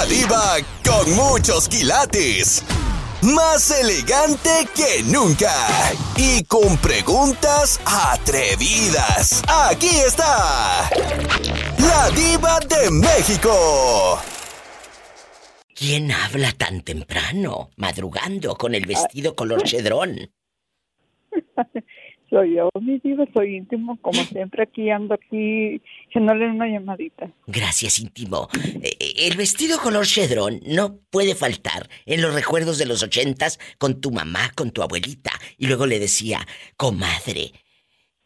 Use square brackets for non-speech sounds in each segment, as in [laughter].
La diva con muchos quilates. Más elegante que nunca. Y con preguntas atrevidas. Aquí está. La diva de México. ¿Quién habla tan temprano, madrugando con el vestido color chedrón? [laughs] Soy yo, mi diva, soy íntimo, como siempre aquí ando aquí echándole una llamadita. Gracias, íntimo. Eh, eh, el vestido color chedrón no puede faltar en los recuerdos de los ochentas con tu mamá, con tu abuelita. Y luego le decía, comadre,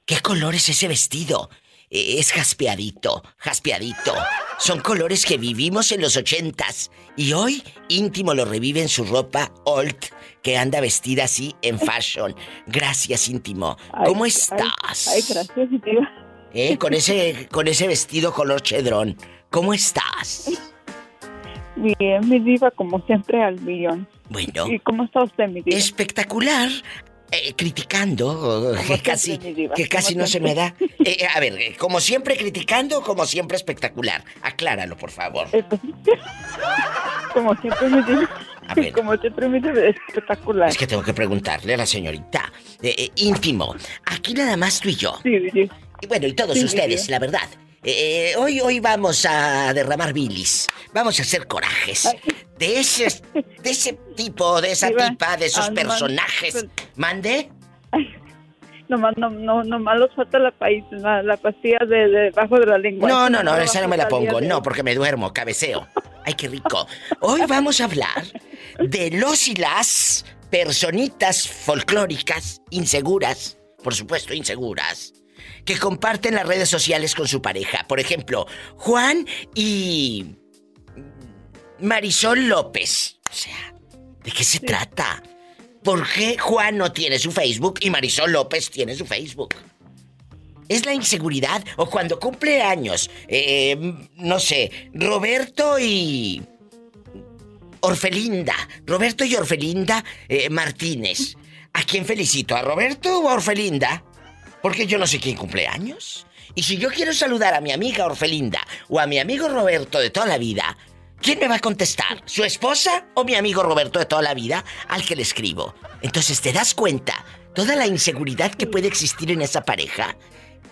¿qué color es ese vestido? Eh, es jaspeadito, jaspeadito. Son colores que vivimos en los ochentas. Y hoy íntimo lo revive en su ropa old que anda vestida así en [laughs] fashion. Gracias, íntimo. ¿Cómo estás? Ay, gracias, diva. ¿Eh? Con ese, con ese vestido color chedrón. ¿Cómo estás? Bien, mi diva, como siempre al millón. Bueno. ¿Y cómo está usted, mi diva? Espectacular. Eh, criticando, que casi, que casi no se me da. Eh, a ver, eh, como siempre criticando, como siempre espectacular. Acláralo, por favor. [laughs] como siempre me dice, A ver. como siempre me dice, espectacular. Es que tengo que preguntarle a la señorita. Eh, eh, íntimo, aquí nada más tú y yo. Sí, sí. Y bueno, y todos Sí, ustedes, sí. la verdad. Eh, eh, hoy, hoy vamos a derramar bilis. Vamos a hacer corajes. De ese, de ese tipo, de esa tipa, de esos ah, man, personajes. pues- ¿Mande? Nomás, no, no, nomás los falta la, país, la, la pastilla de, de debajo de la lengua. No, no, no, esa no me la pongo. de- No, porque me duermo, cabeceo. [laughs] Ay, qué rico. Hoy vamos a hablar de los y las personitas folclóricas inseguras, por supuesto inseguras, que comparten las redes sociales con su pareja. Por ejemplo, Juan y Marisol López. O sea, ¿de qué se trata? ¿Por qué Juan no tiene su Facebook y Marisol López tiene su Facebook? ¿Es la inseguridad? O cuando cumple años, eh, no sé, Roberto y... Orfelinda. Roberto y Orfelinda eh, Martínez. ¿A quién felicito? ¿A Roberto o a Orfelinda? Porque yo no sé quién cumple años. Y si yo quiero saludar a mi amiga Orfelinda o a mi amigo Roberto de toda la vida, ¿quién me va a contestar? ¿Su esposa o mi amigo Roberto de toda la vida al que le escribo? Entonces te das cuenta toda la inseguridad que puede existir en esa pareja.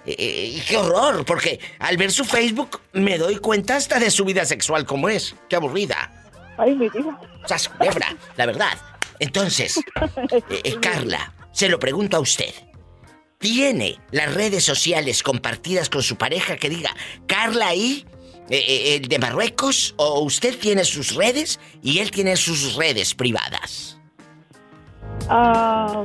Eh, y qué horror, porque al ver su Facebook me doy cuenta hasta de su vida sexual como es. Qué aburrida. Ay, mi diva. Sas culebra, la verdad. Entonces, [laughs] eh, eh, Carla, se lo pregunto a usted. ¿Tiene las redes sociales compartidas con su pareja que diga Carla ahí, eh, el de Marruecos? ¿O usted tiene sus redes y él tiene sus redes privadas? Ah,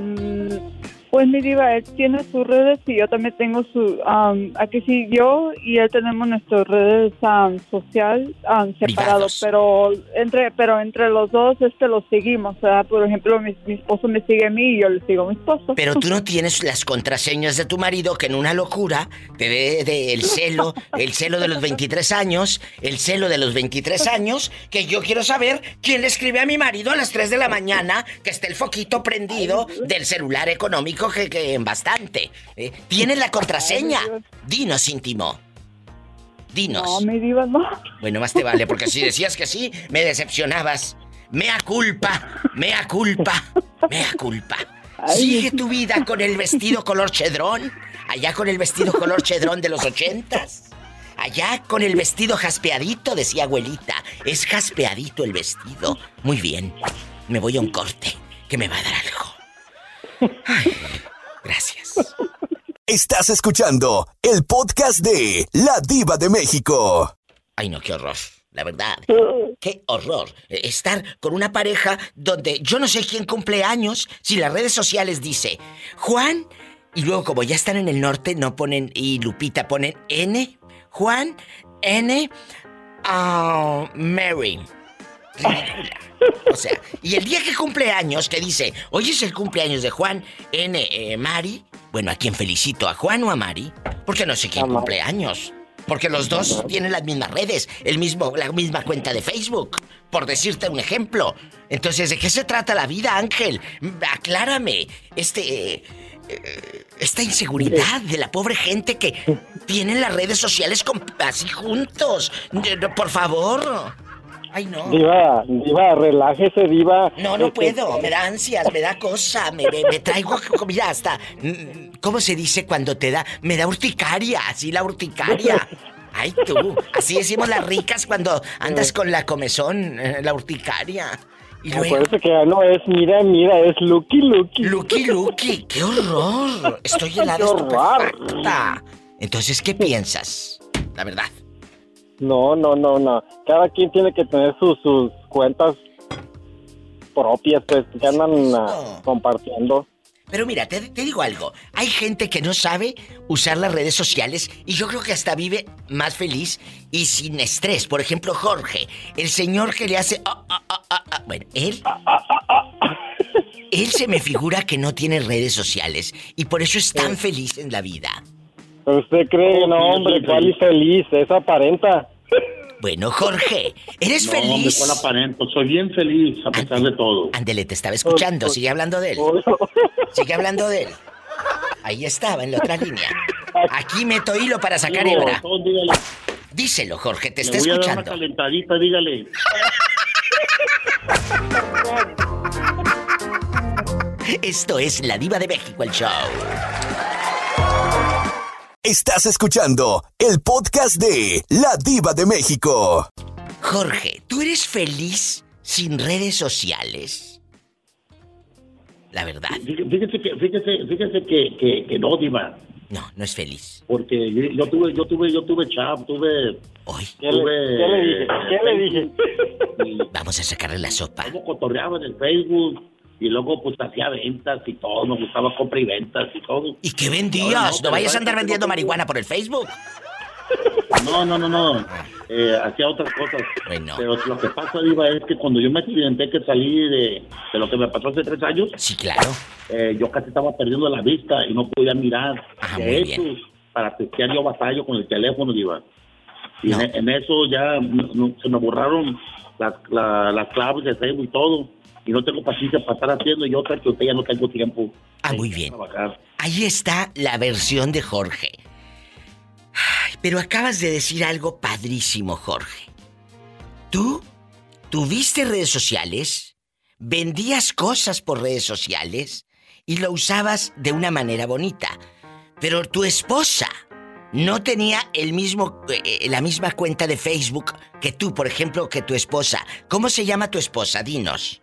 pues mi diva, él tiene sus redes y yo también tengo su... am, aquí sí, yo y él tenemos nuestras redes am, social am, separados, pero entre pero entre los dos este los seguimos. ¿verdad? Por ejemplo, mi, mi esposo me sigue a mí y yo le sigo a mi esposo. Pero tú no tienes las contraseñas de tu marido que en una locura te dé de el celo, el celo de los 23 años, el celo de los 23 años, que yo quiero saber quién le escribe a mi marido a las 3 de la mañana que esté el foquito prendido del celular económico que, que en bastante. Eh, ¿Tienes la contraseña? Dinos, íntimo. Dinos. No, mi diva, no. Bueno, más te vale, porque si decías que sí, me decepcionabas. Mea culpa, mea culpa, mea culpa. Sigue tu vida con el vestido color chedrón, allá con el vestido color chedrón de los ochentas. Allá con el vestido jaspeadito, decía abuelita. Es jaspeadito el vestido. Muy bien. Me voy a un corte, que me va a dar algo. Ay, gracias. Estás escuchando el podcast de La Diva de México. Ay, no, qué horror. La verdad. Qué horror. Eh, Estar con una pareja donde yo no sé quién cumple años si las redes sociales dice Juan y luego como ya están en el norte no ponen y Lupita ponen N Juan N ah, Mary. Ridícula. O sea, y el día que cumple años que dice, hoy es el cumpleaños de Juan N eh, Mari, bueno, ¿a quién felicito? ¿A Juan o a Mari? Porque no sé quién cumple años. Porque los dos tienen las mismas redes, el mismo, la misma cuenta de Facebook, por decirte un ejemplo. Entonces, ¿de qué se trata la vida, Ángel? Aclárame. Este. eh, eh, esta inseguridad de la pobre gente que tienen las redes sociales con- así juntos. Por favor. Ay, no. Diva, diva, relájese, diva. No, no Este, puedo. Me da ansias, me da cosa. Me, me, me traigo. Mira, hasta. mm, ¿Cómo se dice cuando te da? Me da urticaria. Así la urticaria. [laughs] Ay, tú. Así decimos las ricas cuando andas con la comezón, eh, la urticaria. Y luego. Acuérdese que ya no es, mira, mira, es Lucky Lucky. Lucky, Lucky, qué horror. Estoy helada, [laughs] Qué horror. estupefacta. Entonces, ¿qué piensas? La verdad. No, no, no, no. Cada quien tiene que tener sus, sus cuentas propias, pues, que andan ah, compartiendo. Pero mira, te, te digo algo. Hay gente que no sabe usar las redes sociales y yo creo que hasta vive más feliz y sin estrés. Por ejemplo, Jorge, el señor que le hace... ah, ah. Bueno, él... Él se me figura que no tiene redes sociales y por eso es tan feliz en la vida. ¿Usted cree? No, hombre, cuál y feliz, es aparenta. Bueno, Jorge, ¿eres No, hombre, feliz? ¿cuál aparento? Soy bien feliz a pesar de todo. Ándele, te estaba escuchando. Sigue hablando de él. Sigue hablando de él. Ahí estaba, en la otra línea. Aquí meto hilo para sacar Digo, hebra. todo, Díselo, Jorge, te está voy a dar una escuchando. calentadita, dígale. Esto es La Diva de México, el show. Estás escuchando el podcast de La Diva de México. Jorge, ¿tú eres feliz sin redes sociales? La verdad. Fí- Fíjese que, fíjese, fíjese que, que, que no, Diva. No, no es feliz. Porque yo, yo tuve, yo tuve, yo tuve chat, tuve, Hoy ¿Qué tuve. qué le dije? ¿Qué le dije? Vamos a sacarle la sopa. luego cotorreaba en el Facebook y luego pues hacía ventas y todo, me gustaba compra y ventas y todo. ¿Y qué vendías? no, vayas a ¿sabes andar vendiendo No, marihuana por el Facebook. No, no, no, no. [laughs] Eh, hacía otras cosas. Bueno. Pero lo que pasa, Diva, es que cuando yo me accidenté que salí de, de lo que me pasó hace tres años, Sí, claro. eh, yo casi estaba perdiendo la vista y no podía mirar. Ah, de hecho, bien. para testear yo batallo con el teléfono, Diva. Y No. en, en eso ya no- se me borraron las, la- las claves de Facebook y todo. Y no tengo paciencia para estar haciendo. Y otra que usted ya no tengo tiempo. Ah, muy bien. trabajar. Ahí está la versión de Jorge. Ay, pero acabas de decir algo padrísimo, Jorge. Tú tuviste redes sociales, vendías cosas por redes sociales y lo usabas de una manera bonita. Pero tu esposa no tenía el mismo, eh, la misma cuenta de Facebook que tú, por ejemplo, que tu esposa. ¿Cómo se llama tu esposa? Dinos.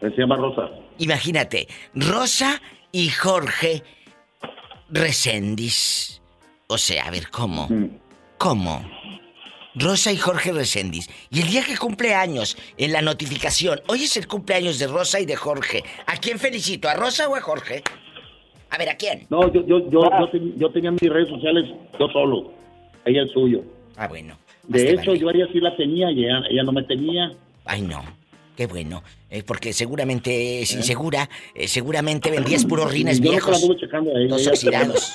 Se llama Rosa. Imagínate, Rosa y Jorge Recendis. O sea, a ver, ¿cómo? Mm. ¿Cómo? Rosa y Jorge Recendis. Y el día que cumple años, en la notificación, hoy es el cumpleaños de Rosa y de Jorge. ¿A quién felicito? ¿A Rosa o a Jorge? A ver, ¿a quién? No, yo, yo, yo, yo, ten- yo tenía mis redes sociales yo solo. Ella el suyo. Ah, bueno. De hecho, vale. yo a ella sí la tenía y ella, ella no me tenía. Ay, no. Qué bueno. Eh, porque seguramente es insegura. eh, seguramente vendías puros rines Yo no viejos. anduve checando a ella. Todos ella- oxidados.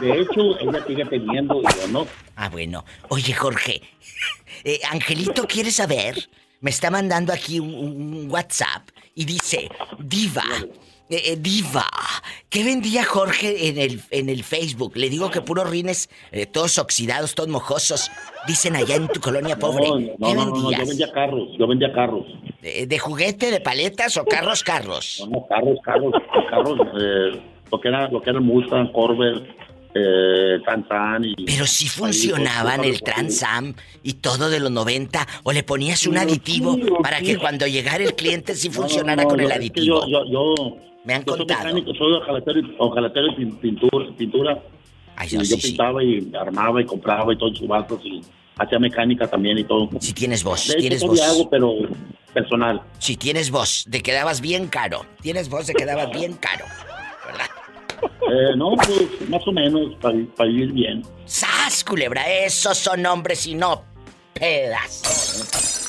De hecho, ella sigue teniendo y yo no. Ah, bueno. Oye, Jorge, eh, Angelito quiere saber. Me está mandando aquí un, un WhatsApp y dice, Diva, eh, eh, Diva, ¿qué vendía Jorge en el, en el Facebook? Le digo que puros rines, eh, todos oxidados, todos mojosos. Dicen allá en tu colonia pobre. No, no, ¿Qué no, vendías? yo vendía carros, yo vendía carros. ¿De, de juguete, de paletas o carros, carros? No, no, carros, carros, carros, eh, lo que era, lo que era Mustang, Corvette, eh, Tantan y... Pero si funcionaban pues, el Trans Am y todo de los 90 o le ponías un Sí, aditivo sí, para sí. que cuando llegara el cliente sí No, no, funcionara no, con el yo- aditivo. Yo, yo, yo, Me han yo soy contado. mecánico, soy ojalatero y, ojalatero y pin- pintura, pintura. Ay, Y no, yo sí, sí. pintaba y armaba y compraba y todo en subastas y hacía mecánica también y todo. Si tienes voz, De tienes voz. hago, pero personal. Si tienes voz, te quedabas bien caro. Tienes voz, te quedabas bien caro. Eh, no, pues más o menos, para vivir bien. ¡Sas, culebra! Esos son hombres y no pedazos.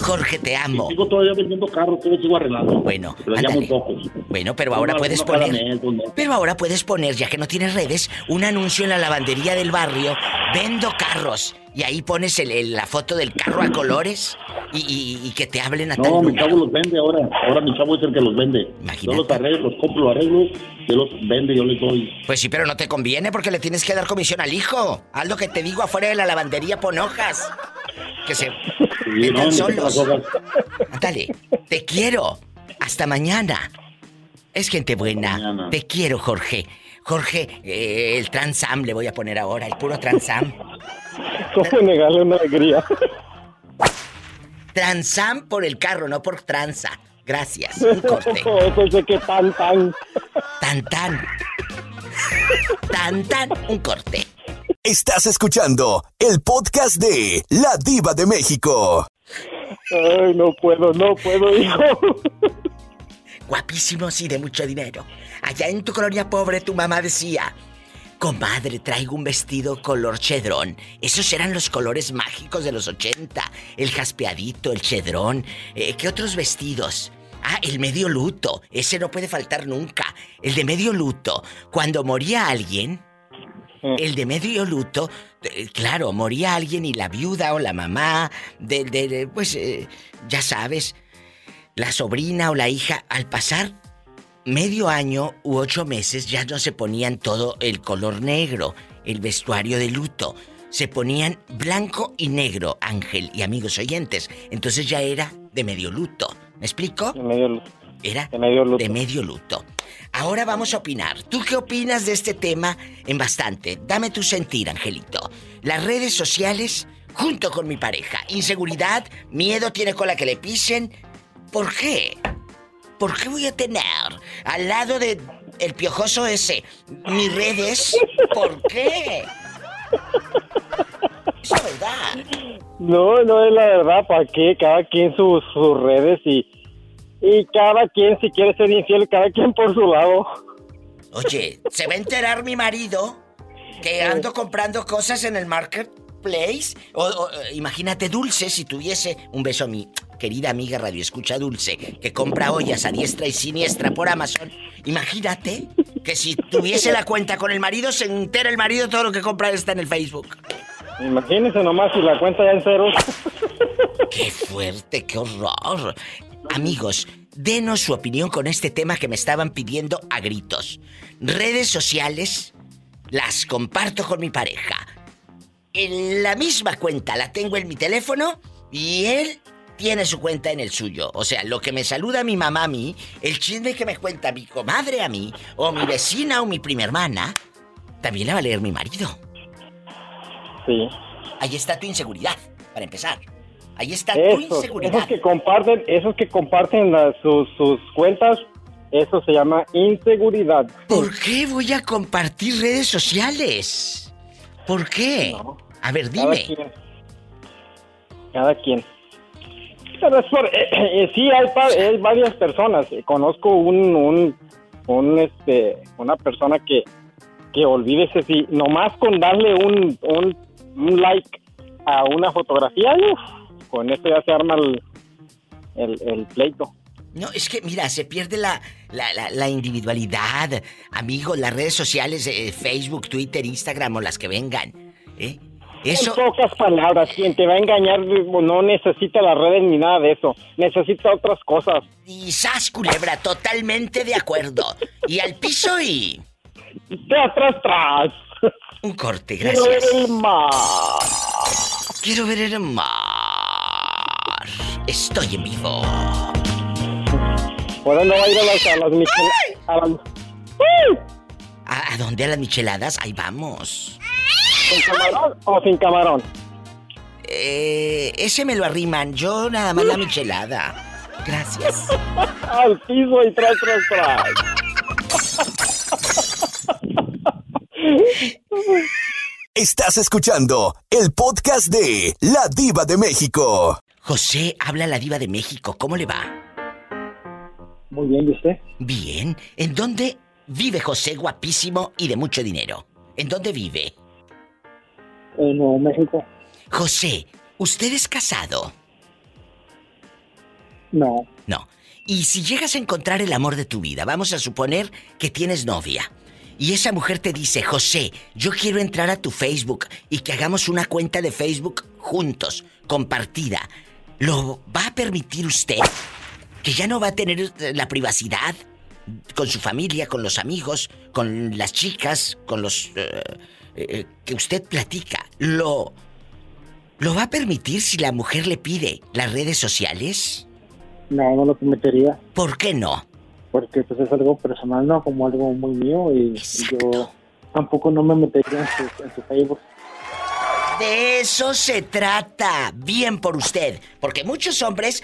Jorge, te amo. Sigo todavía vendiendo carros, todavía sigo arreglando. Bueno, pero ya muy pocos. Bueno, pero ahora Uno- puedes poner. mes. Pero ahora puedes poner, ya que no tienes redes, un anuncio en la lavandería del barrio. Vendo carros. Y ahí pones el- el- la foto del carro a colores y, y- y que te hablen a tal No, mi chavo los vende ahora. Ahora mi chavo es el que los vende. Imagínate. Yo los arreglo, los compro, los arreglo, yo los vende, yo les doy. Pues sí, pero no te conviene porque le tienes que dar comisión al hijo. Haz lo que te digo afuera de la lavandería, pon hojas. Que se Sí, no, solos. Ándale, te quiero. Hasta mañana. Es gente buena. Mañana. Te quiero, Jorge. Jorge, eh, el Transam le voy a poner ahora, el puro Transam. ¿Cómo negarle una alegría? Transam por el carro, no por tranza. Gracias. [laughs] Un corte. Eso sé que tan, tan. Tan tan. Tan tan. Un corte. Estás escuchando el podcast de La Diva de México. Ay, no puedo, no puedo, hijo. Guapísimos y de mucho dinero. Allá en tu colonia pobre tu mamá decía, comadre, traigo un vestido color chedrón. Esos eran los colores mágicos de los 80. El jaspeadito, el chedrón. Eh, ¿Qué otros vestidos? Ah, el medio luto. Ese no puede faltar nunca. El de medio luto. Cuando moría alguien, el de medio luto, claro, moría alguien y la viuda o la mamá, de, de- de, pues, eh, ya sabes, la sobrina o la hija, al pasar medio año u ocho meses, ya no se ponían todo el color negro, el vestuario de luto. Se ponían blanco y negro, Ángel y amigos oyentes. Entonces ya era de medio luto. ¿Me explico? De medio, Era de medio luto. de medio luto. Ahora vamos a opinar. ¿Tú qué opinas de este tema en bastante? Dame tu sentir, Angelito. Las redes sociales junto con mi pareja. Inseguridad, miedo tiene cola que le pisen. ¿Por qué? ¿Por qué voy a tener al lado de el piojoso ese mis redes? ¿Por qué? Es la verdad. No, no es la verdad, ¿para qué? Cada quien sus, sus redes y, y cada quien, si quiere ser infiel, cada quien por su lado. Oye, ¿se va a enterar mi marido que ando comprando cosas en el marketplace? O, o, imagínate Dulce si tuviese un beso a mi querida amiga Radio Escucha Dulce que compra ollas a diestra y siniestra por Amazon. Imagínate que si tuviese la cuenta con el marido se entera el marido todo lo que compra está en el Facebook. Imagínense nomás si la cuenta ya en ceros. ¡Qué fuerte, qué horror! Amigos, denos su opinión con este tema que me estaban pidiendo a gritos. Redes sociales las comparto con mi pareja. En la misma cuenta la tengo en mi teléfono y él tiene su cuenta en el suyo. O sea, lo que me saluda mi mamá a mí, el chisme que me cuenta mi comadre a mí, o mi vecina o mi prima hermana, también la va a leer mi marido. Sí. Ahí está tu inseguridad, para empezar. Ahí está tu Esos, inseguridad. esos que comparten, esos que comparten las- sus, sus cuentas, eso se llama inseguridad. ¿Por qué voy a compartir redes sociales? ¿Por qué? No. A ver, Cada dime. quien. Cada quien. Pero es por- eh, eh, sí, hay, hay varias personas. Eh, Conozco un, un, un, este, una persona que, que olvídese si nomás con darle un, un, un like a una fotografía, uf, con eso ya se arma el, el, el pleito. No, es que, mira, se pierde la, la, la- la individualidad. Amigo, las redes sociales, eh, Facebook, Twitter, Instagram o las que vengan. ¿eh? Eso... En pocas palabras, quien te va a engañar no necesita las redes ni nada de eso. Necesita otras cosas. Y sas, culebra, totalmente de acuerdo. Y al piso y... Tras, tras, tras. Un corte, Quiero ver gracias. el mar. Quiero ver el mar. Estoy en vivo. ¿Por dónde va a ir a las, a las michel- a las- ¡Uy! ¿A, a dónde? ¿A las micheladas? Ahí vamos. ¿Con camarón o sin camarón? Eh, ese me lo arriman. Yo nada más la michelada. Gracias. [laughs] Al piso y tras, tras, tras. Estás escuchando el podcast de La Diva de México. José, habla la diva de México. ¿Cómo le va? Muy bien, ¿y usted? Bien. ¿En dónde vive José guapísimo y de mucho dinero? ¿En dónde vive? En Nuevo México. José, ¿usted es casado? No. No. Y si llegas a encontrar el amor de tu vida, vamos a suponer que tienes novia. Y esa mujer te dice, José, yo quiero entrar a tu Facebook y que hagamos una cuenta de Facebook juntos, compartida. ¿Lo va a permitir usted? Que ya no va a tener eh, la privacidad con su familia, con los amigos, con las chicas, con los... eh, eh, que usted platica. ¿Lo... ¿Lo va a permitir si la mujer le pide las redes sociales? No, no lo permitiría. ¿Por qué no? Porque pues es algo personal, ¿no? Como algo muy mío y yo tampoco no me metería en su, en su Facebook. De eso se trata. Bien por usted. Porque muchos hombres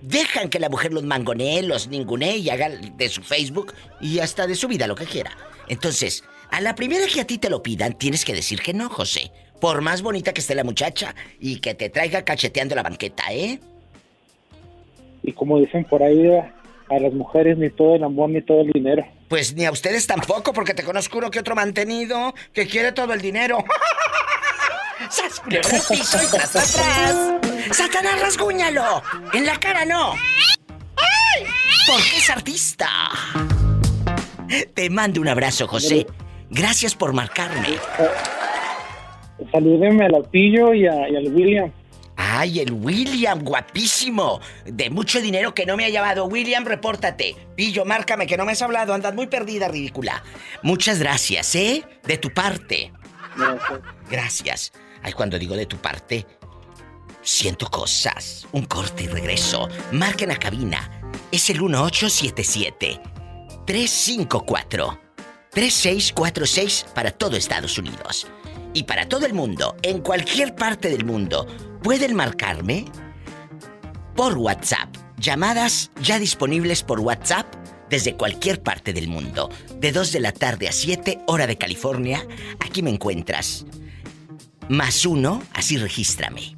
dejan que la mujer los mangonee, los ningunee y haga de su Facebook y hasta de su vida lo que quiera. Entonces, a la primera que a ti te lo pidan, tienes que decir que no, José. Por más bonita que esté la muchacha y que te traiga cacheteando la banqueta, ¿eh? Y como dicen por ahí, a las mujeres ni todo el amor ni todo el dinero. Pues ni a ustedes tampoco, porque te conozco uno que otro mantenido que quiere todo el dinero. [laughs] ¡Sas, piso y tras, tras, tras! ¡Satanás, rasguñalo! ¡En la cara no! Porque es artista. Te mando un abrazo, José. Gracias por marcarme. Salúdeme al Alpillo y, a, y al William. ¡Ay, el William, guapísimo! De mucho dinero que no me ha llevado. William, repórtate. Pillo, márcame que no me has hablado. Andas muy perdida, ridícula. Muchas gracias, ¿eh? De tu parte. Gracias. Gracias. Ay, cuando digo de tu parte, siento cosas. Un corte y regreso. Marquen a cabina. Es el 1877 354 3646 para todo Estados Unidos. Y para todo el mundo, en cualquier parte del mundo, pueden marcarme por WhatsApp. Llamadas ya disponibles por WhatsApp desde cualquier parte del mundo. De 2 de la tarde a 7, hora de California, aquí me encuentras. Más uno, así regístrame.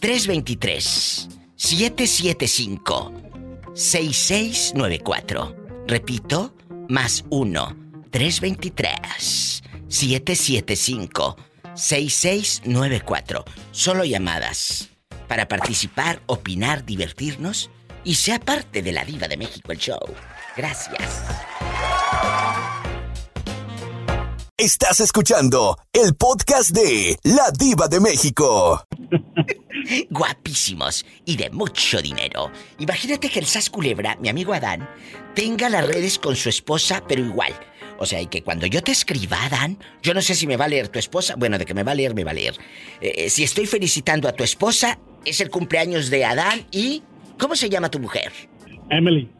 323-775-6694. Repito, más uno, 323-775-6694. Solo llamadas para participar, opinar, divertirnos y sea parte de la Diva de México el show. Gracias. Estás escuchando el podcast de La Diva de México. [laughs] Guapísimos y de mucho dinero. Imagínate que el Sas Culebra, mi amigo Adán, tenga las redes con su esposa, pero igual. O sea, y que cuando yo te escriba, Adán, yo no sé si me va a leer tu esposa. Bueno, de que me va a leer, me va a leer. Eh, si estoy felicitando a tu esposa, es el cumpleaños de Adán y. ¿Cómo se llama tu mujer? Emily.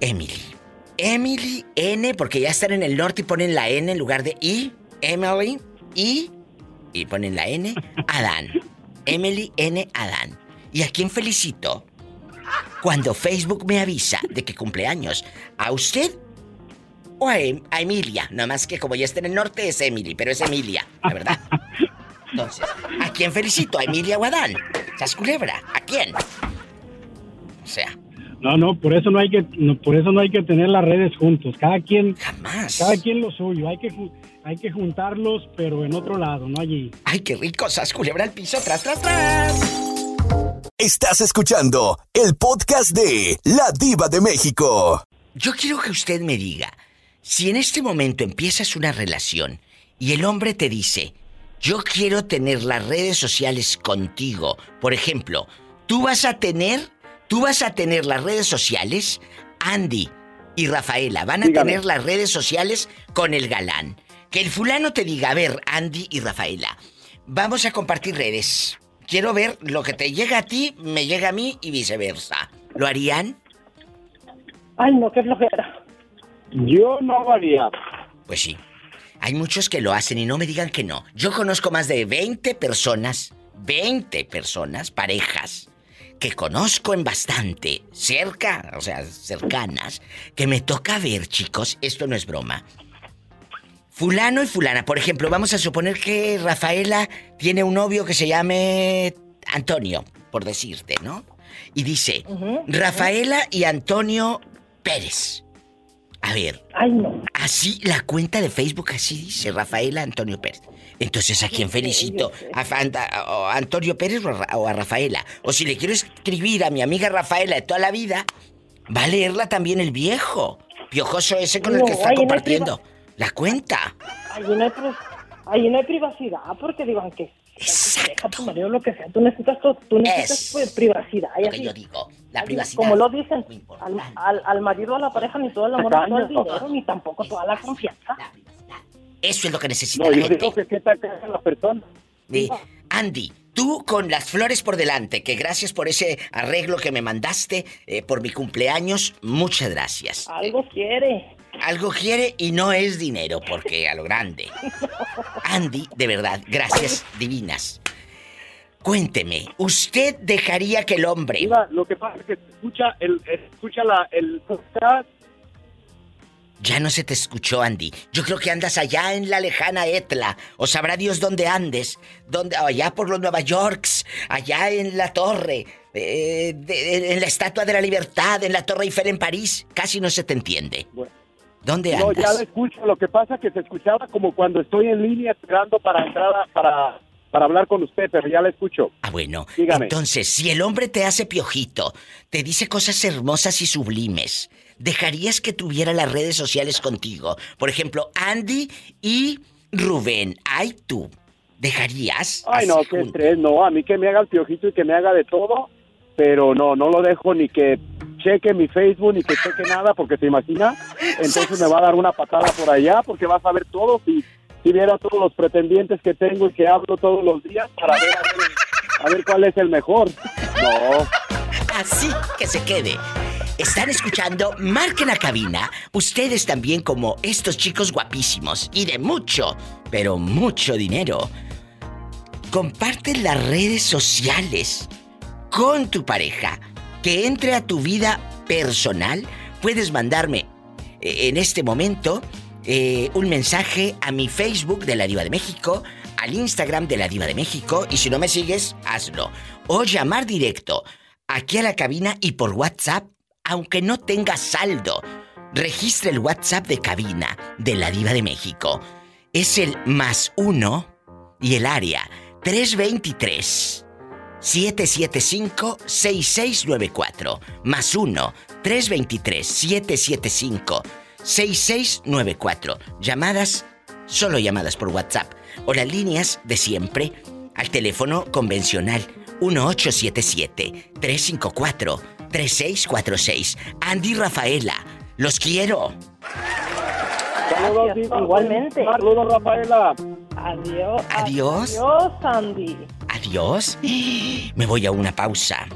Emily. Emily N, porque ya están en el norte y ponen la N en lugar de I. Emily I. Y ponen la N. Adán. Emily N. Adán. ¿Y a quién felicito? Cuando Facebook me avisa de que cumpleaños. ¿A usted? O a, em- a Emilia. Nada más que como ya está en el norte es Emily, pero es Emilia, la verdad. Entonces, ¿a quién felicito? ¿A Emilia o a Adán? ¿Sas culebra? ¿A quién? O sea, No, no, por eso no hay que, no, por eso no hay que tener las redes juntos. Cada quien, jamás. cada quien lo suyo. Hay que, hay que juntarlos, pero en otro lado, no allí. Ay, qué rico, sas culebra al piso, tras, tras, tras. Estás escuchando el podcast de La Diva de México. Yo quiero que usted me diga, si en este momento empiezas una relación y el hombre te dice, yo quiero tener las redes sociales contigo, por ejemplo, tú vas a tener, tú vas a tener las redes sociales, Andy y Rafaela van a Dígame. tener las redes sociales con el galán. Que el fulano te diga, a ver, Andy y Rafaela, vamos a compartir redes. Quiero ver lo que te llega a ti, me llega a mí y viceversa. ¿Lo harían? Ay, no, qué flojera. Yo no lo haría. Pues sí. Hay muchos que lo hacen y no me digan que no. Yo conozco más de 20 personas, 20 personas, parejas, que conozco en bastante, cerca, o sea, cercanas, que me toca ver, chicos, esto no es broma. Fulano y fulana, por ejemplo, vamos a suponer que Rafaela tiene un novio que se llame Antonio, por decirte, ¿no? Y dice, Rafaela y Antonio Pérez. A ver, Ay, no. Así, la cuenta de Facebook así dice Rafaela Antonio Pérez. Entonces, ¿a quién felicito? ¿A, Fanta- a- a Antonio Pérez o a, o a Rafaela? O si le quiero escribir a mi amiga Rafaela de toda la vida, va a leerla también el viejo. Piojoso ese con el No, que está ahí no compartiendo la cuenta. Allí no no hay privacidad, porque digo, aunque sea tu pareja, tu marido, lo que sea, tú necesitas, tu- tú necesitas Es pues, privacidad. Y Lo que así, yo digo, la Así, privacidad. Como lo dicen, al, al, al marido, a la pareja, ni todo el amor, ni todo el dinero, ni tampoco toda la confianza. La. Eso es lo que necesita No, la yo gente. que sienta que es la persona. Eh, Andy, Tú con las flores por delante, que gracias por ese arreglo que me mandaste eh, por mi cumpleaños, muchas gracias. Algo quiere. Algo quiere y no es dinero, porque a lo grande. Andy, de verdad, gracias divinas. Cuénteme, ¿usted dejaría que el hombre... Mira, lo que pasa es que escucha el, escucha la, el podcast ya no se te escuchó, Andy. Yo creo que andas allá en la lejana Etla. O sabrá Dios dónde andes. Donde, allá por los Nueva Yorks. Allá en la torre. Eh, en la Estatua de la Libertad. En la Torre Eiffel en París. Casi no se te entiende. ¿Dónde andas? No, ya lo escucho. Lo que pasa es que se escuchaba como cuando estoy en línea esperando para entrar para para hablar con usted, pero ya la escucho. Ah, bueno. Dígame. Entonces, si el hombre te hace piojito, te dice cosas hermosas y sublimes, ¿dejarías que tuviera las redes sociales contigo? Por ejemplo, Andy y Rubén. Ay, tú. ¿Dejarías? Ay, no, qué estrés. No, a mí que me haga el piojito y que me haga de todo, pero no, no lo dejo ni que cheque mi Facebook ni que cheque nada, porque se imagina, entonces me va a dar una patada por allá, porque vas a ver todo y si viera todos los pretendientes que tengo y que hablo todos los días para ver a ver, cuál es el mejor. No. Así que se quede. Están escuchando, marquen a cabina. Ustedes también como estos chicos guapísimos y de mucho, pero mucho dinero. Comparten las redes sociales con tu pareja. Que entre a tu vida personal. Puedes mandarme eh, en este momento eh, un mensaje a mi Facebook de la Diva de México, al Instagram de la Diva de México y si no me sigues, hazlo. O llamar directo aquí a la cabina y por WhatsApp aunque no tenga saldo. Registra el WhatsApp de cabina de la Diva de México. Es el más uno y el área 323 775 6694 más uno 323 775 6694. Llamadas, solo llamadas por WhatsApp o las líneas de siempre al teléfono convencional 1877 354 3646. Andy Rafaela, los quiero. Saludos, igualmente. Saludos, Rafaela. Adiós. Adiós. Adiós, Andy. Adiós. Me voy a una pausa.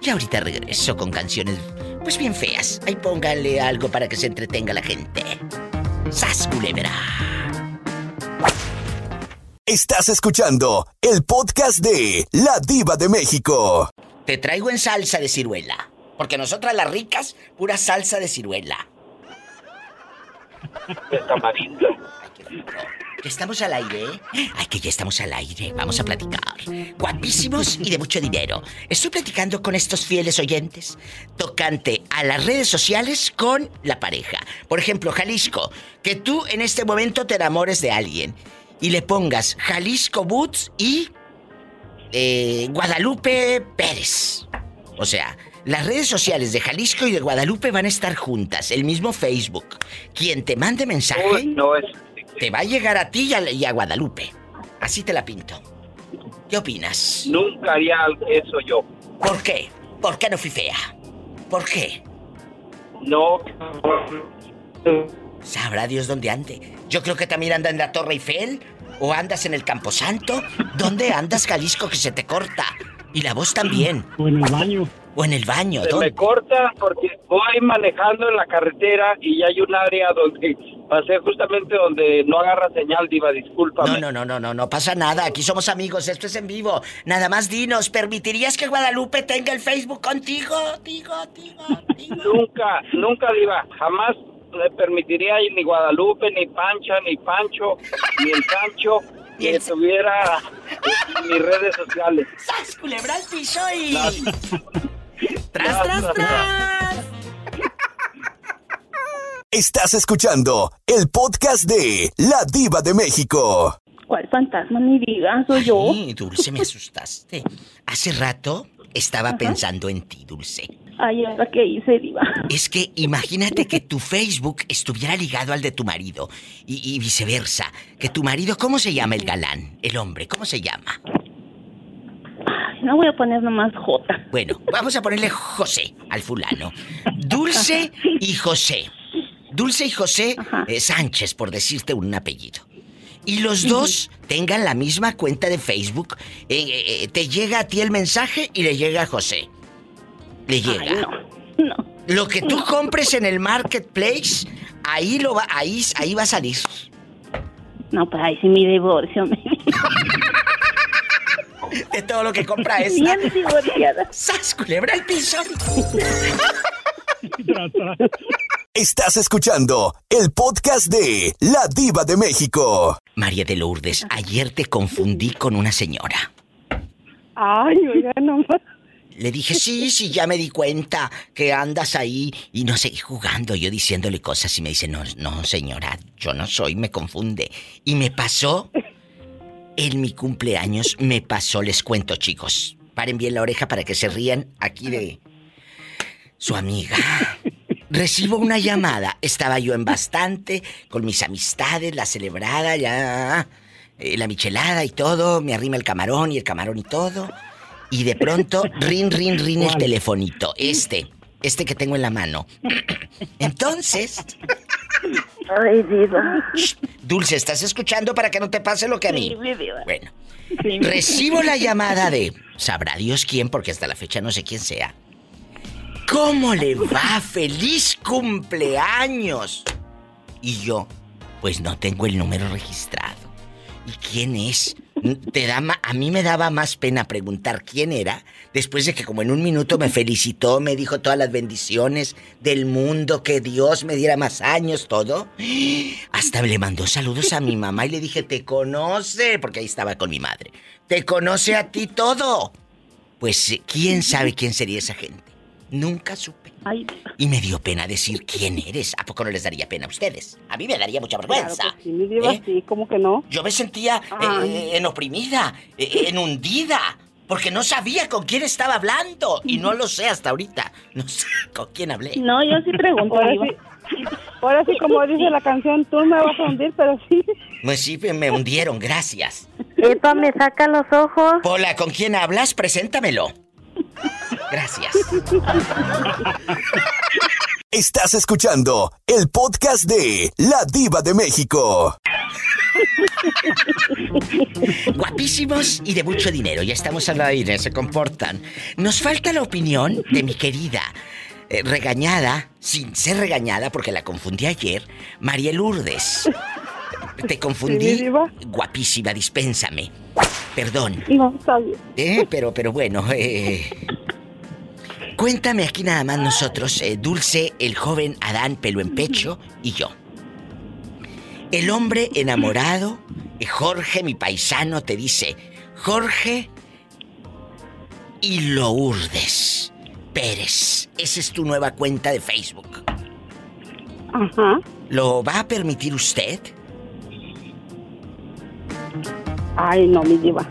Y ahorita regreso con canciones, pues bien feas. Ahí póngale algo para que se entretenga la gente. ¡Sas, culebra! Estás escuchando el podcast de La Diva de México. Te traigo en salsa de ciruela. Porque nosotras las ricas, pura salsa de ciruela. De tamarindo. Que estamos al aire. Ay, que ya estamos al aire. Vamos a platicar. Guapísimos y de mucho dinero. Estoy platicando con estos fieles oyentes tocante a las redes sociales con la pareja. Por ejemplo, Jalisco, que tú en este momento te enamores de alguien y le pongas Jalisco Boots y eh, Guadalupe Pérez. O sea, las redes sociales de Jalisco y de Guadalupe van a estar juntas, el mismo Facebook. Quien te mande mensaje no es... te va a llegar a ti y a, Guadalupe. Así te la pinto. ¿Qué opinas? Nunca haría eso yo. ¿Por qué? ¿Por qué no fui fea? ¿Por qué? No. Sabrá Dios dónde ande. Yo creo que también anda en la Torre Eiffel ¿O andas en el Camposanto? ¿Dónde andas, Jalisco, que se te corta? Y la voz también. O en el baño. O en el baño. Se me corta porque voy manejando en la carretera y hay un área donde pasé justamente donde no agarra señal, diva, disculpa. No, no, no, no, no, no pasa nada. Aquí somos amigos, esto es en vivo. Nada más dinos, ¿permitirías que Guadalupe tenga el Facebook contigo? Digo, digo, digo. Nunca, nunca, diva, jamás le permitiría ni Guadalupe, ni Pancha, ni Pancho, ni el Sancho, que estuviera en mis redes sociales. ¡Sas, culebra al piso y... ¡Tras, tras, tras! Estás escuchando el podcast de La Diva de México. ¿Cuál fantasma, mi diva? Soy yo. Ay, Dulce, me asustaste. Hace rato estaba pensando en ti, Dulce. Ay, ¿ahora qué hice, Diva? Es que imagínate que tu Facebook estuviera ligado al de tu marido y, viceversa. Que tu marido, ¿cómo se llama el galán? El hombre, ¿cómo se llama? no voy a poner nomás J. Bueno, vamos a ponerle José al fulano. Dulce y José. Dulce y José eh, Sánchez, por decirte un apellido. y los dos tengan la misma cuenta de Facebook. Eh, eh, eh, te llega a ti el mensaje y le llega a José. Le llega. no, Lo que tú compres en el marketplace, ahí lo va, ahí, ahí va a salir. No, pues ahí sí mi divorcio. De todo lo que compra [laughs] es. Bien divorciada. ¡Sas, culebra el piso! [laughs] Estás escuchando el podcast de La Diva de México. María de Lourdes, ayer te confundí con una señora. Ay, oiga, no más. Le dije, sí, sí, ya me di cuenta que andas ahí y no sé, jugando, yo diciéndole cosas y me dice, no, no, señora, yo no soy, me confunde. Y me pasó, en mi cumpleaños, me pasó, les cuento, chicos. Paren bien la oreja para que se rían aquí de su amiga. Recibo una llamada, estaba yo en bastante, con mis amistades, la celebrada, ya, eh, la michelada y todo, me arrima el camarón y el camarón y todo. Y de pronto, [laughs] rin, rin, rin el telefonito. Este, este que tengo en la mano. Entonces. Ay, diva. Dulce, ¿estás escuchando para que no te pase lo que a mí? Sí, mi diva. Bueno. Sí. Recibo la llamada de. Sabrá Dios quién, porque hasta la fecha no sé quién sea. ¿Cómo le va? ¡Feliz cumpleaños! Y yo, pues no tengo el número registrado. ¿Y quién es? Te da a mí me daba más pena preguntar quién era, después de que como en un minuto me felicitó, me dijo todas las bendiciones del mundo, que Dios me diera más años, todo. Hasta le mandó saludos a mi mamá y le dije, te conoce, porque ahí estaba con mi madre. Te conoce a ti todo. Pues, ¿quién sabe quién sería esa gente? Nunca supe. Ay. Y me dio pena decir quién eres. ¿A poco no les daría pena a ustedes? A mí me daría mucha vergüenza. Claro que sí, mi diva, ¿Eh? sí, ¿cómo que no? Yo me sentía Ay. eh, en oprimida, eh, en hundida, porque no sabía con quién estaba hablando. Y no lo sé hasta ahorita. No sé con quién hablé. No, yo sí pregunto, Ahora sí, ahora sí, como dice la canción, tú me vas a hundir, pero sí. Pues sí, me hundieron, gracias. Epa, me saca los ojos. Pola, ¿con quién hablas? Preséntamelo. Gracias. Estás escuchando el podcast de La Diva de México. Guapísimos y de mucho dinero. Ya estamos al aire, se comportan. Nos falta la opinión de mi querida, eh, regañada, sin ser regañada porque la confundí ayer, María Lourdes. Te confundí. Sí, diva. Guapísima, dispénsame. Perdón. No, está bien. Eh, pero, pero bueno, eh. Cuéntame aquí nada más nosotros, eh, Dulce, el joven Adán pelo en pecho y yo. El hombre enamorado, Jorge, mi paisano, te dice, Jorge y Lourdes Pérez. Esa es tu nueva cuenta de Facebook. Ajá. ¿Lo va a permitir usted? Ay, no, mi diva.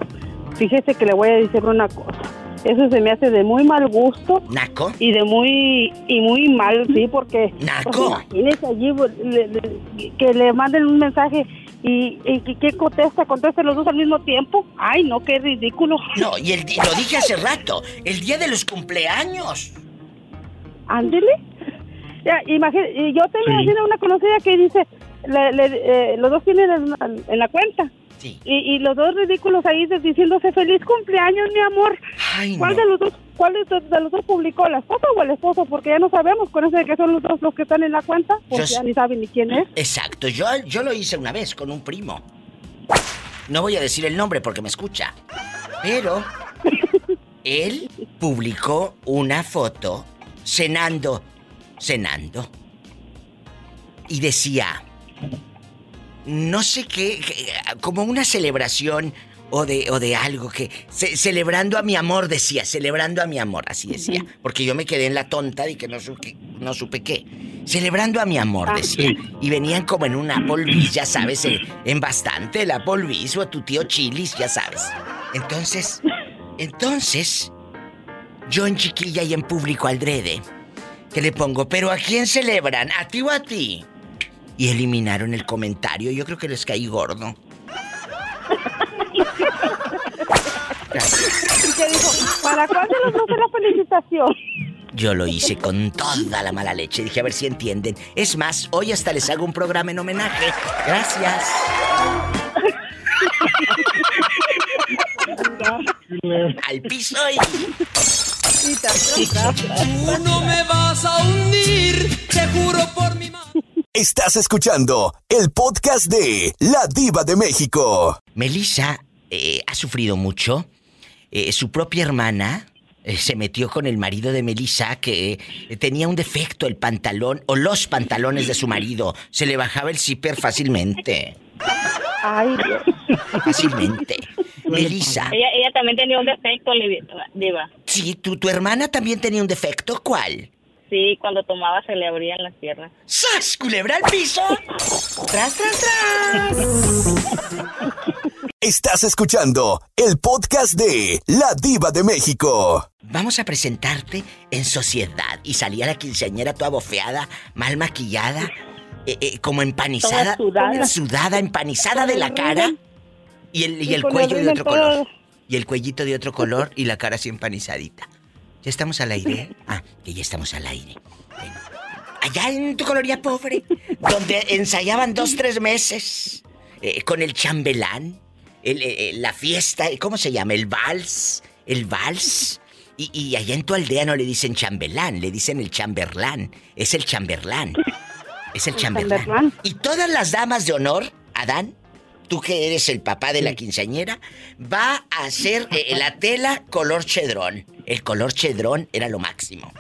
Fíjese que le voy a decir una cosa. Eso se me hace de muy mal gusto ¿Naco? y de muy y muy mal, sí, porque Naco. pues, imagínese allí pues, le- le- que le manden un mensaje y, y que- que contesta, contesta los dos al mismo tiempo. Ay, no, qué ridículo. No, y el, lo dije hace rato, el día de los cumpleaños. Ándele. Ya, y yo tengo Sí. una conocida que dice, le- le- eh, los dos tienen en, en la cuenta. Sí. Y, y los dos ridículos ahí diciéndose feliz cumpleaños, mi amor. Ay, ¿Cuál no. de los dos, cuál de, los dos publicó, la esposa o el esposo? Porque ya no sabemos con eso de que son los dos los que están en la cuenta, Yo pues sé- ya ni saben ni quién es. Exacto, yo, yo lo hice una vez con un primo. No voy a decir el nombre porque me escucha. Pero [laughs] él publicó una foto cenando, cenando. Y decía, no sé qué, como una celebración o de, o de algo que... ce- celebrando a mi amor, decía, celebrando a mi amor, así decía. Porque yo me quedé en la tonta y que no, supe, no supe qué. Celebrando a mi amor, Ah. decía. Y venían como en un Applebee's, ya sabes, en, en bastante, el Applebee's o a tu tío Chilis, ya sabes. Entonces, entonces, yo en chiquilla y en público aldrede, que le pongo, pero ¿a quién celebran? ¿A ti o a ti? Y eliminaron el comentario, yo creo que les caí gordo. Y que dijo, ¿para cuál de los dos es la felicitación? Yo lo hice con toda la mala leche. Dije a ver si entienden. Es más, hoy hasta les hago un programa en homenaje. Gracias. Al piso y... Tú no me vas a hundir, te juro por mi madre. Estás escuchando el podcast de La Diva de México. Melissa eh, ha sufrido mucho. Eh, su propia hermana eh, se metió con el marido de Melissa que eh, tenía un defecto el pantalón o los pantalones de su marido. Se le bajaba el zipper fácilmente. Ay, Dios. Fácilmente. Melissa. Ella, ella también tenía un defecto, Livi- Diva. Sí, ¿tu, tu hermana también tenía un defecto. ¿Cuál? Sí, cuando tomaba se le abrían las piernas. ¡Sas! ¿Culebra al piso? ¡Tras, tras, tras! [laughs] Estás escuchando el podcast de La Diva de México. Vamos a presentarte en sociedad. Y salía la quinceañera toda bofeada, mal maquillada, eh, eh, como empanizada. Sudada. Sudada, empanizada de la cara. Y el, y el cuello de otro color. Y el cuellito de otro color y la cara así empanizadita. ¿Ya estamos al aire? Ah, que ya estamos al aire. Bueno. Allá en tu colonia pobre, donde ensayaban dos, tres meses, eh, con el chambelán, el, eh, eh, la fiesta, ¿cómo se llama? El vals, el vals. Y, y allá en tu aldea no le dicen chambelán, le dicen el chamberlán. Es el chamberlán. Es el chamberlán. chamberlán. Y todas las damas de honor, Adán, tú que eres el papá de la quinceañera, va a hacer eh, la tela color chedrón. El color chedrón era lo máximo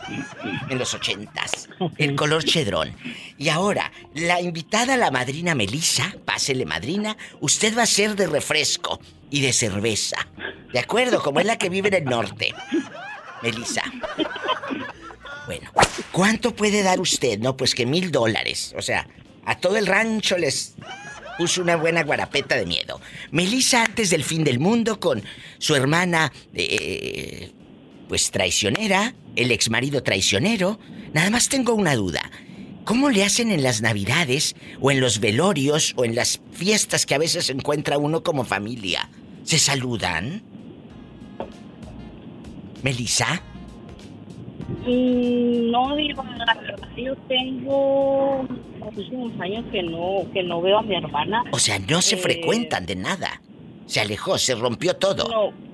en los ochentas. El color chedrón. Y ahora, la invitada, la madrina Melisa, pásele madrina, usted va a ser de refresco y de cerveza. ¿De acuerdo? Como es la que vive en el norte. Melisa. Bueno, ¿cuánto puede dar usted? No, pues que mil dólares. O sea, a todo el rancho les puso una buena guarapeta de miedo. Melissa antes del fin del mundo con su hermana, eh, pues traicionera, el exmarido traicionero. Nada más tengo una duda. ¿Cómo le hacen en las navidades o en los velorios o en las fiestas que a veces encuentra uno como familia? ¿Se saludan? Melissa. Mm, No, verdad, yo tengo muchísimos años que no, que no veo a mi hermana. O sea, no se Eh, frecuentan de nada. Se alejó, se rompió todo. No.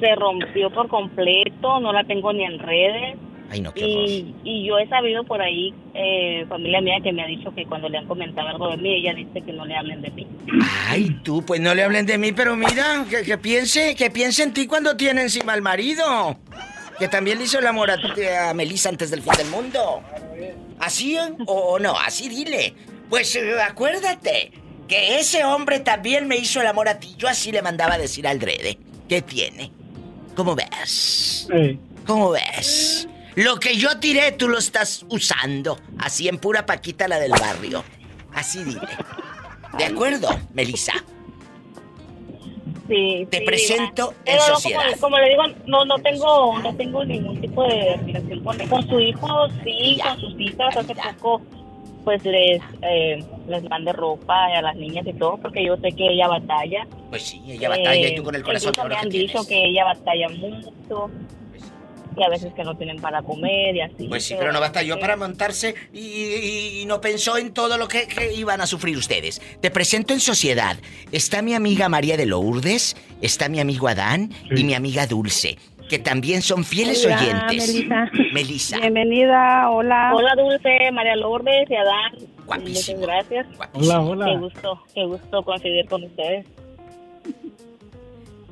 Se rompió por completo, no la tengo ni en redes. Ay, no, qué. Y, y yo he sabido por ahí, eh, familia mía, que me ha dicho que cuando le han comentado algo de mí, ella dice que no le hablen de mí. Ay, tú, pues no le hablen de mí, pero mira, que, que piense, que piense en ti cuando tiene encima al marido. Que también le hizo el amor a, a Melissa antes del fin del mundo. ¿Así o, o no? Así dile. Pues eh, acuérdate que ese hombre también me hizo el amor a ti. Yo así le mandaba a decir al drede. ¿Qué tiene? ¿Cómo ves? ¿Cómo ves? Lo que yo tiré, tú lo estás usando. Así en pura paquita la del barrio. Así dile. ¿De acuerdo, Melissa? Sí, Te sí, presento Diva. en Pero no, sociedad. Como, como le digo, no, no tengo, no tengo ningún tipo de relación con, con su hijo, sí, con sus hijas. Hace poco, pues les, eh, les mandé ropa a las niñas y todo, porque yo sé que ella batalla. Pues sí, ella batalla y tú con el Eh, corazón me han que dicho que ella batalla mucho y a veces que no tienen para comer y así. Pues sí, pero no batalló para montarse y, y- y no pensó en todo lo que, que iban a sufrir ustedes. Te presento en sociedad. Está mi amiga María de Lourdes, está mi amigo Adán y mi amiga Dulce, que también son fieles Hola, oyentes. Melissa. Melissa. Bienvenida, hola. Hola Dulce, María Lourdes y Adán. Guapísimo. Muchas gracias. Hola, hola. Qué gusto, qué gusto coincidir con ustedes.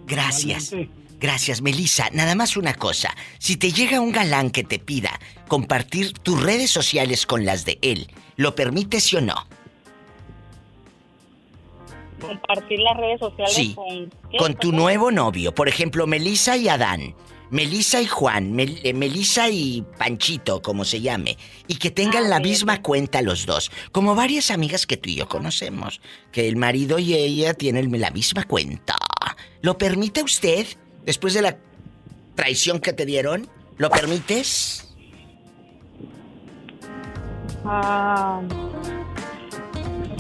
Gracias. Gracias, Melissa. Nada más una cosa. Si te llega un galán que te pida compartir tus redes sociales con las de él, ¿lo permites sí o no? Compartir las redes sociales Sí, con... ¿qué? Con tu nuevo novio, por ejemplo, Melissa y Adán. Melissa y Juan, Mel- eh, Melissa y Panchito, como se llame, y que tengan la misma cuenta los dos, como varias amigas que tú y yo conocemos, que el marido y ella tienen la misma cuenta. ¿Lo permite usted después de la traición que te dieron? ¿Lo permites? Ah,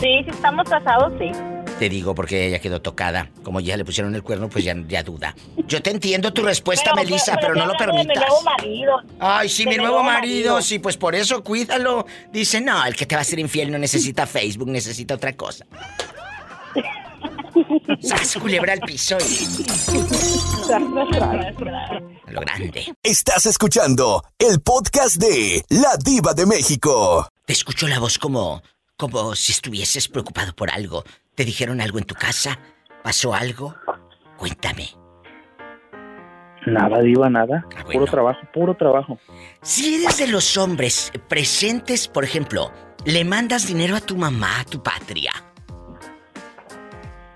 Sí, si estamos casados, sí. Te digo porque ella quedó tocada. Como ya le pusieron el cuerno, pues ya, ya duda. Yo te entiendo tu respuesta, Pero, Melissa, pero, pero, no lo de permitas. Mi nuevo marido. Ay, sí, De mi nuevo marido, sí, pues por eso cuídalo. Dice, no, el que te va a ser infiel no necesita Facebook, necesita otra cosa. [laughs] ¡Sas, culebra al piso y... A lo grande. Estás escuchando el podcast de La Diva de México. Te escucho la voz como... como si estuvieses preocupado por algo. ¿Te dijeron algo en tu casa? ¿Pasó algo? Cuéntame. Nada, diva, nada. Ah, Puro trabajo, puro trabajo. Si eres de los hombres presentes, por ejemplo, le mandas dinero a tu mamá, a tu patria.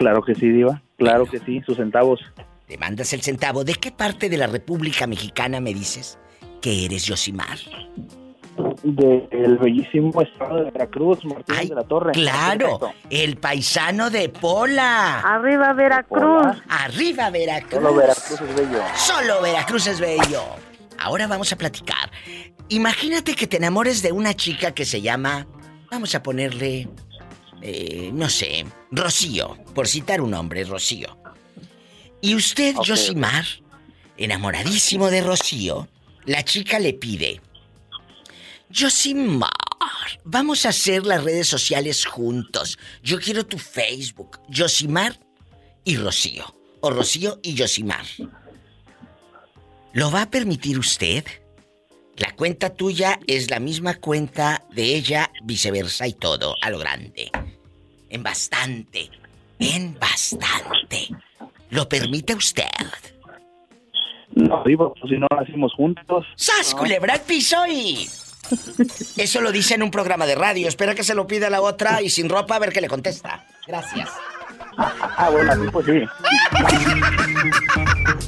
Claro que sí, diva. Claro que sí, sus centavos. Te mandas el centavo. ¿De qué parte de la República Mexicana me dices que eres Yosimar? Del bellísimo estado de Veracruz, Martínez de la Torre. Claro, Perfecto. el paisano de Pola. Arriba Veracruz. Arriba Veracruz. Solo Veracruz es bello. Solo Veracruz es bello. Ahora vamos a platicar. Imagínate que te enamores de una chica que se llama, vamos a ponerle, eh, no sé, Rocío, por citar un nombre, Rocío. Y usted, Ok. Josimar, enamoradísimo de Rocío, la chica le pide, Josimar, vamos a hacer las redes sociales juntos. Yo quiero tu Facebook, Josimar y Rocío. O Rocío y Josimar. ¿Lo va a permitir usted? La cuenta tuya es la misma cuenta de ella, viceversa y todo, a lo grande. En bastante. En bastante. ¿Lo permite usted? No, diva, pues si no lo hacemos juntos. ¡Sas, No. culebra al piso y... Eso lo dice en un programa de radio. Espera que se lo pida la otra y sin ropa a ver qué le contesta. Gracias. Ah, bueno, así pues sí.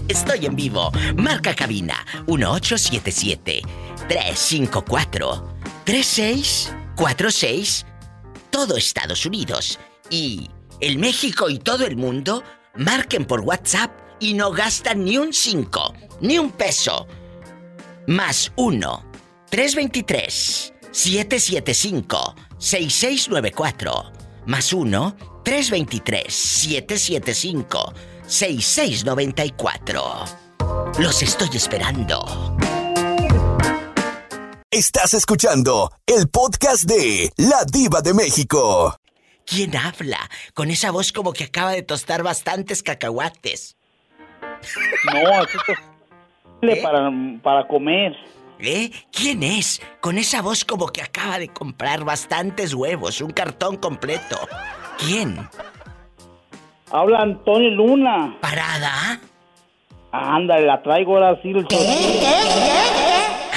Estoy en vivo. Marca cabina 1877-354-3646. Todo Estados Unidos. Y el México y todo el mundo marquen por WhatsApp y no gastan ni un 5, ni un peso. Más 1 323 775 6694 más 1 323 775 6694 Los estoy esperando. Estás escuchando el podcast de La Diva de México. ¿Quién habla? Con esa voz como que acaba de tostar bastantes cacahuates. No, eso es para, para comer. ¿Eh? ¿Quién es? Con esa voz como que acaba de comprar bastantes huevos, un cartón completo. ¿Quién? Habla Antonio Luna. ¿Parada? Ándale, la traigo ahora sí. el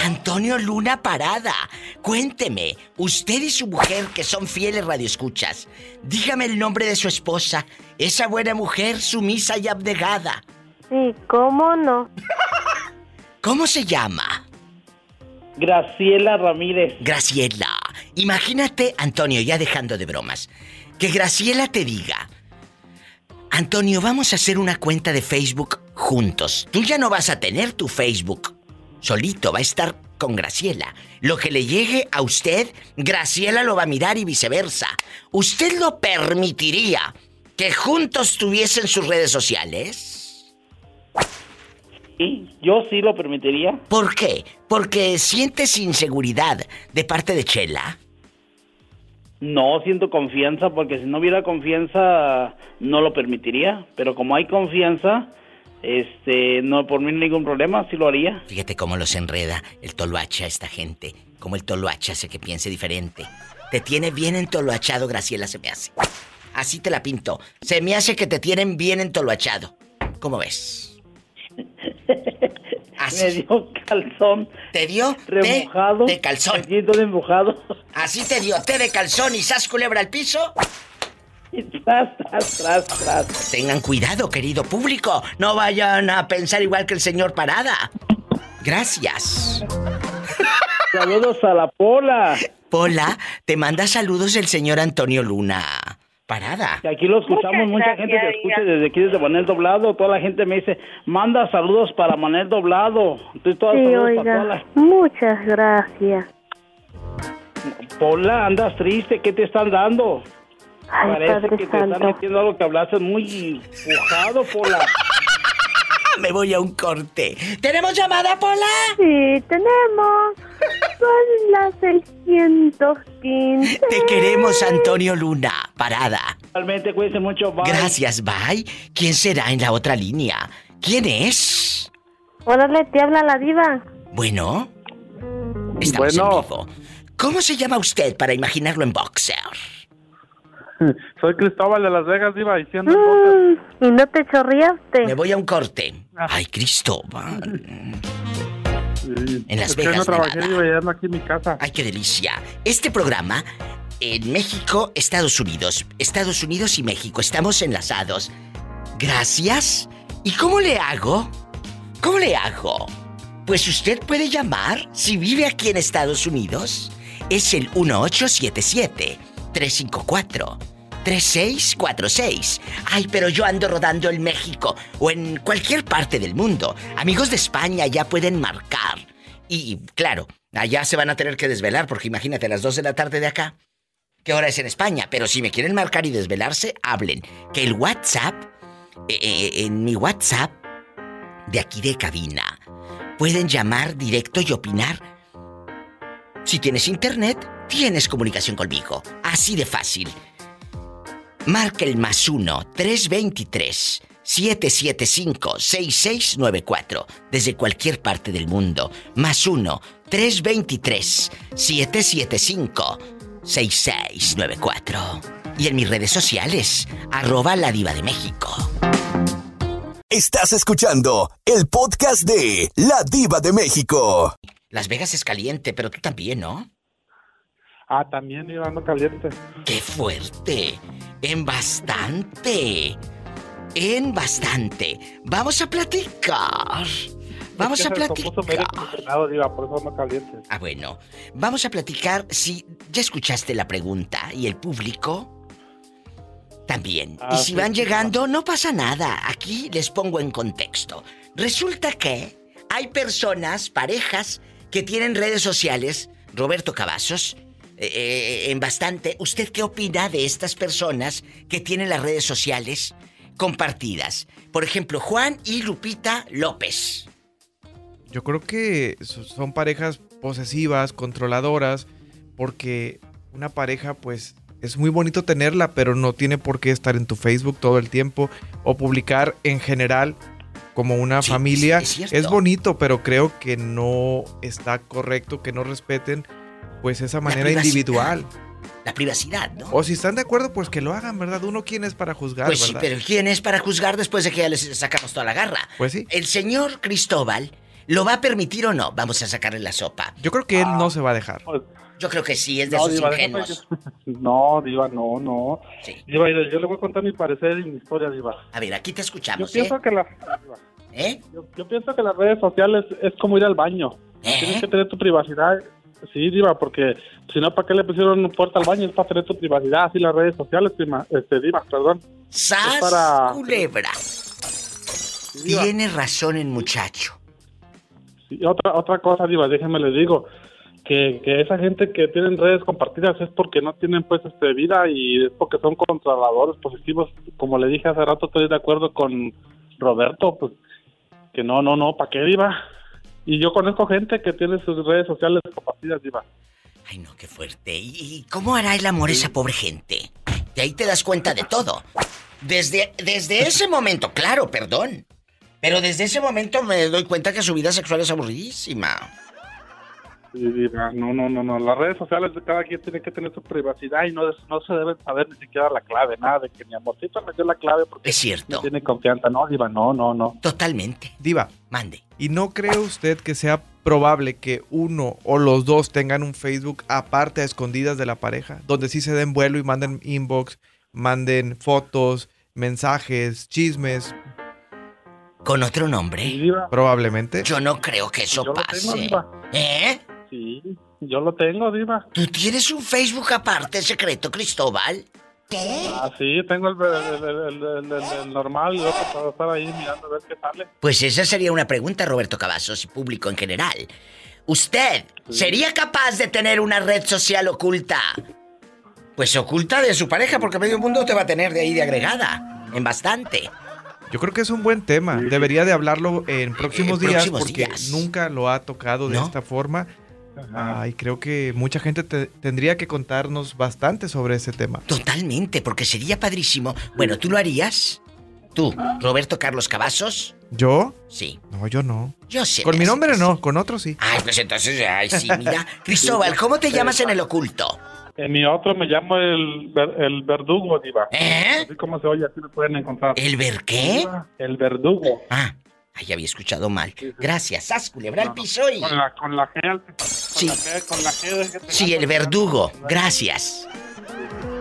Antonio Luna Parada. Cuénteme, usted y su mujer que son fieles radioescuchas, dígame el nombre de su esposa, esa buena mujer sumisa y abnegada. Sí, ¿cómo no? ¿Cómo se llama? Graciela Ramírez. Graciela. Imagínate, Antonio, ya dejando de bromas, que Graciela te diga, Antonio, vamos a hacer una cuenta de Facebook juntos. Tú ya no vas a tener tu Facebook. Solito va a estar con Graciela. Lo que le llegue a usted, Graciela lo va a mirar y viceversa. ¿Usted lo permitiría que juntos tuviesen sus redes sociales? Sí, yo sí lo permitiría. ¿Por qué? Porque sientes inseguridad de parte de Chela. No siento confianza porque si no hubiera confianza no lo permitiría. Pero como hay confianza, este, no por mí ningún problema, sí lo haría. Fíjate cómo los enreda el toloacha esta gente. Como el toloacha hace que piense diferente. Te tiene bien entoloachado, Graciela, se me hace. Así te la pinto. Se me hace que te tienen bien entoloachado. ¿Cómo ves? [laughs] Me dio calzón. ¿Te dio? Remojado. de calzón. Todo embrujado. Así te dio té de calzón y sas culebra al piso. Y [laughs] tras, tras, tras, tras. Tengan cuidado, querido público. No vayan a pensar igual que el señor Parada. Gracias. [laughs] Saludos a la Pola. Pola, te manda saludos el señor Antonio Luna. Parada. Que aquí lo escuchamos, Muchas mucha gente que escucha desde aquí, desde Manel Doblado. Toda la gente me dice, manda saludos para Manel Doblado. Sí, saludos para toda oiga. la... Muchas gracias. Pola, andas triste, ¿qué te están dando? Ay, Parece Padre que te está Santo. metiendo algo que hablaste muy pujado, Pola. [laughs] Me voy a un corte. ¿Tenemos llamada, Pola? Sí, tenemos. Son las 615. Te queremos, Antonio Luna. Parada. Realmente, cuídense mucho. Bye. Gracias, bye. ¿Quién será en la otra línea? ¿Quién es? Órale, te habla la diva. Bueno. Estamos Bueno. en vivo. ¿Cómo se llama usted para imaginarlo en boxer? [laughs] Soy Cristóbal de Las Vegas, Diva, diciendo Mm, ¿Y no te chorreaste? Me voy a un corte. Ay, Cristóbal. En Las es que Vegas, no trabajé, ando aquí en mi casa. Ay, qué delicia. Este programa en México, Estados Unidos, Estados Unidos y México, estamos enlazados. Gracias. ¿Y cómo le hago? ¿Cómo le hago? Pues usted puede llamar si vive aquí en Estados Unidos. Es el 1877-354-3646. Ay, pero yo ando rodando en México o en cualquier parte del mundo. Amigos de España ya pueden marcar. Y claro, allá se van a tener que desvelar porque imagínate a las 2 de la tarde de acá. ¿Qué hora es en España? Pero si me quieren marcar y desvelarse, hablen. Que el WhatsApp, eh, eh, en mi WhatsApp, de aquí de cabina, pueden llamar directo y opinar. Si tienes internet, tienes comunicación conmigo. Así de fácil. Marca el más 1 323 775 6694 desde cualquier parte del mundo. Más 1 323 775 6694. Y en mis redes sociales, arroba la diva de México. Estás escuchando el podcast de La Diva de México. Las Vegas es caliente, pero tú también, ¿no? Ah, también, Diva, ando caliente. ¡Qué fuerte! En bastante. En bastante. Vamos a platicar. Vamos Es a que medio platicar. Diva, por eso ando. Ah, bueno. Vamos a platicar si ya escuchaste la pregunta y el público también. Ah, y si sí, van llegando, no pasa nada. Aquí les pongo en contexto. Resulta que hay personas, parejas, que tienen redes sociales. Roberto Cavazos, eh, eh, en bastante. ¿Usted qué opina de estas personas que tienen las redes sociales compartidas? Por ejemplo, Juan y Lupita López. Yo creo que so- son parejas posesivas, controladoras, porque una pareja pues es muy bonito tenerla, pero no tiene por qué estar en tu Facebook todo el tiempo o publicar en general como una Sí, familia. es bonito, pero creo que no está correcto que no respeten pues esa manera individual. La privacidad, ¿no? O si están de acuerdo, pues que lo hagan, ¿verdad? Uno quién es para juzgar, Pues sí, pero ¿quién es para juzgar después de que ya les sacamos toda la garra? Pues sí. ¿El señor Cristóbal lo va a permitir o no? Vamos a sacarle la sopa. Yo creo que él no se va a dejar. Yo creo que sí, es de No, sus Diva, ingenuos. [laughs] No, Diva, no, no. Diva, yo le voy a contar mi parecer y mi historia, Diva. A ver, aquí te Yo escuchamos, ¿eh? pienso que la... ¿Eh? Yo, yo pienso que las redes sociales es como ir al baño. ¿Eh? Tienes que tener tu privacidad. Sí, Diva, porque si no, ¿para qué le pusieron puerta al baño? Es para tener tu privacidad. Así las redes sociales, prima, este, Diva, perdón. ¡Sas, Es para- culebra! Diva. Tiene razón el muchacho. Sí, otra, otra cosa, Diva, déjeme le digo. Que, que esa gente que tienen redes compartidas es porque no tienen pues este vida y es porque son controladores positivos. Como le dije hace rato, estoy de acuerdo con Roberto, pues que no, no, no, ¿para qué, Diva? Y yo conozco gente que tiene sus redes sociales compartidas, Diva. Ay, no, qué fuerte. ¿Y, cómo hará el amor esa pobre gente? De ahí te das cuenta de todo. Desde, desde ese momento, claro, perdón. Pero desde ese momento me doy cuenta que su vida sexual es aburridísima. Diva, no, no, no, no. Las redes sociales de cada quien tiene que tener su privacidad y no, no se deben saber ni siquiera la clave, nada de que mi amorcito me dio la clave porque Es cierto. no tiene confianza. No, Diva, no, no, no. Totalmente. Diva. Mande. ¿Y no cree usted que sea probable que uno o los dos tengan un Facebook aparte a escondidas de la pareja? Donde sí se den vuelo y manden inbox, manden fotos, mensajes, chismes. ¿Con otro nombre? Probablemente. Yo no creo que eso Yo lo tengo, pase. Diva. ¿Eh? Sí, yo lo tengo, Diva. ¿Tú tienes un Facebook aparte secreto, Cristóbal? Ah, sí, tengo el, el- el- el- el- el normal y otro para estar ahí mirando a ver qué sale. Pues esa sería una pregunta, Roberto Cavazos, y público en general. ¿Usted sería capaz de tener una red social oculta Pues oculta de su pareja porque medio mundo te va a tener de ahí de agregada. En bastante. Yo creo que es un buen tema. Debería de hablarlo en próximos días próximos porque días. nunca lo ha tocado de ¿No? esta forma. Ay, creo que mucha gente te- tendría que contarnos bastante sobre ese tema. Totalmente, porque sería padrísimo. Bueno, ¿tú lo harías? ¿Tú, Roberto Carlos Cavazos? ¿Yo? Sí. No, yo no. Yo sé. Con mi nombre no, con otro sí. Ay, pues entonces, ay, sí, mira. Cristóbal, ¿cómo te llamas en el oculto? En mi otro me llamo el, ver- el verdugo, Diva. ¿Eh? Así como se oye, así me pueden encontrar. ¿El ver qué? El verdugo. Ah, ay, había escuchado mal. Gracias, sas, culebra al piso y... Con la, con la G. Con Sí. la G, con la G. que- Sí, el verdugo. Gracias.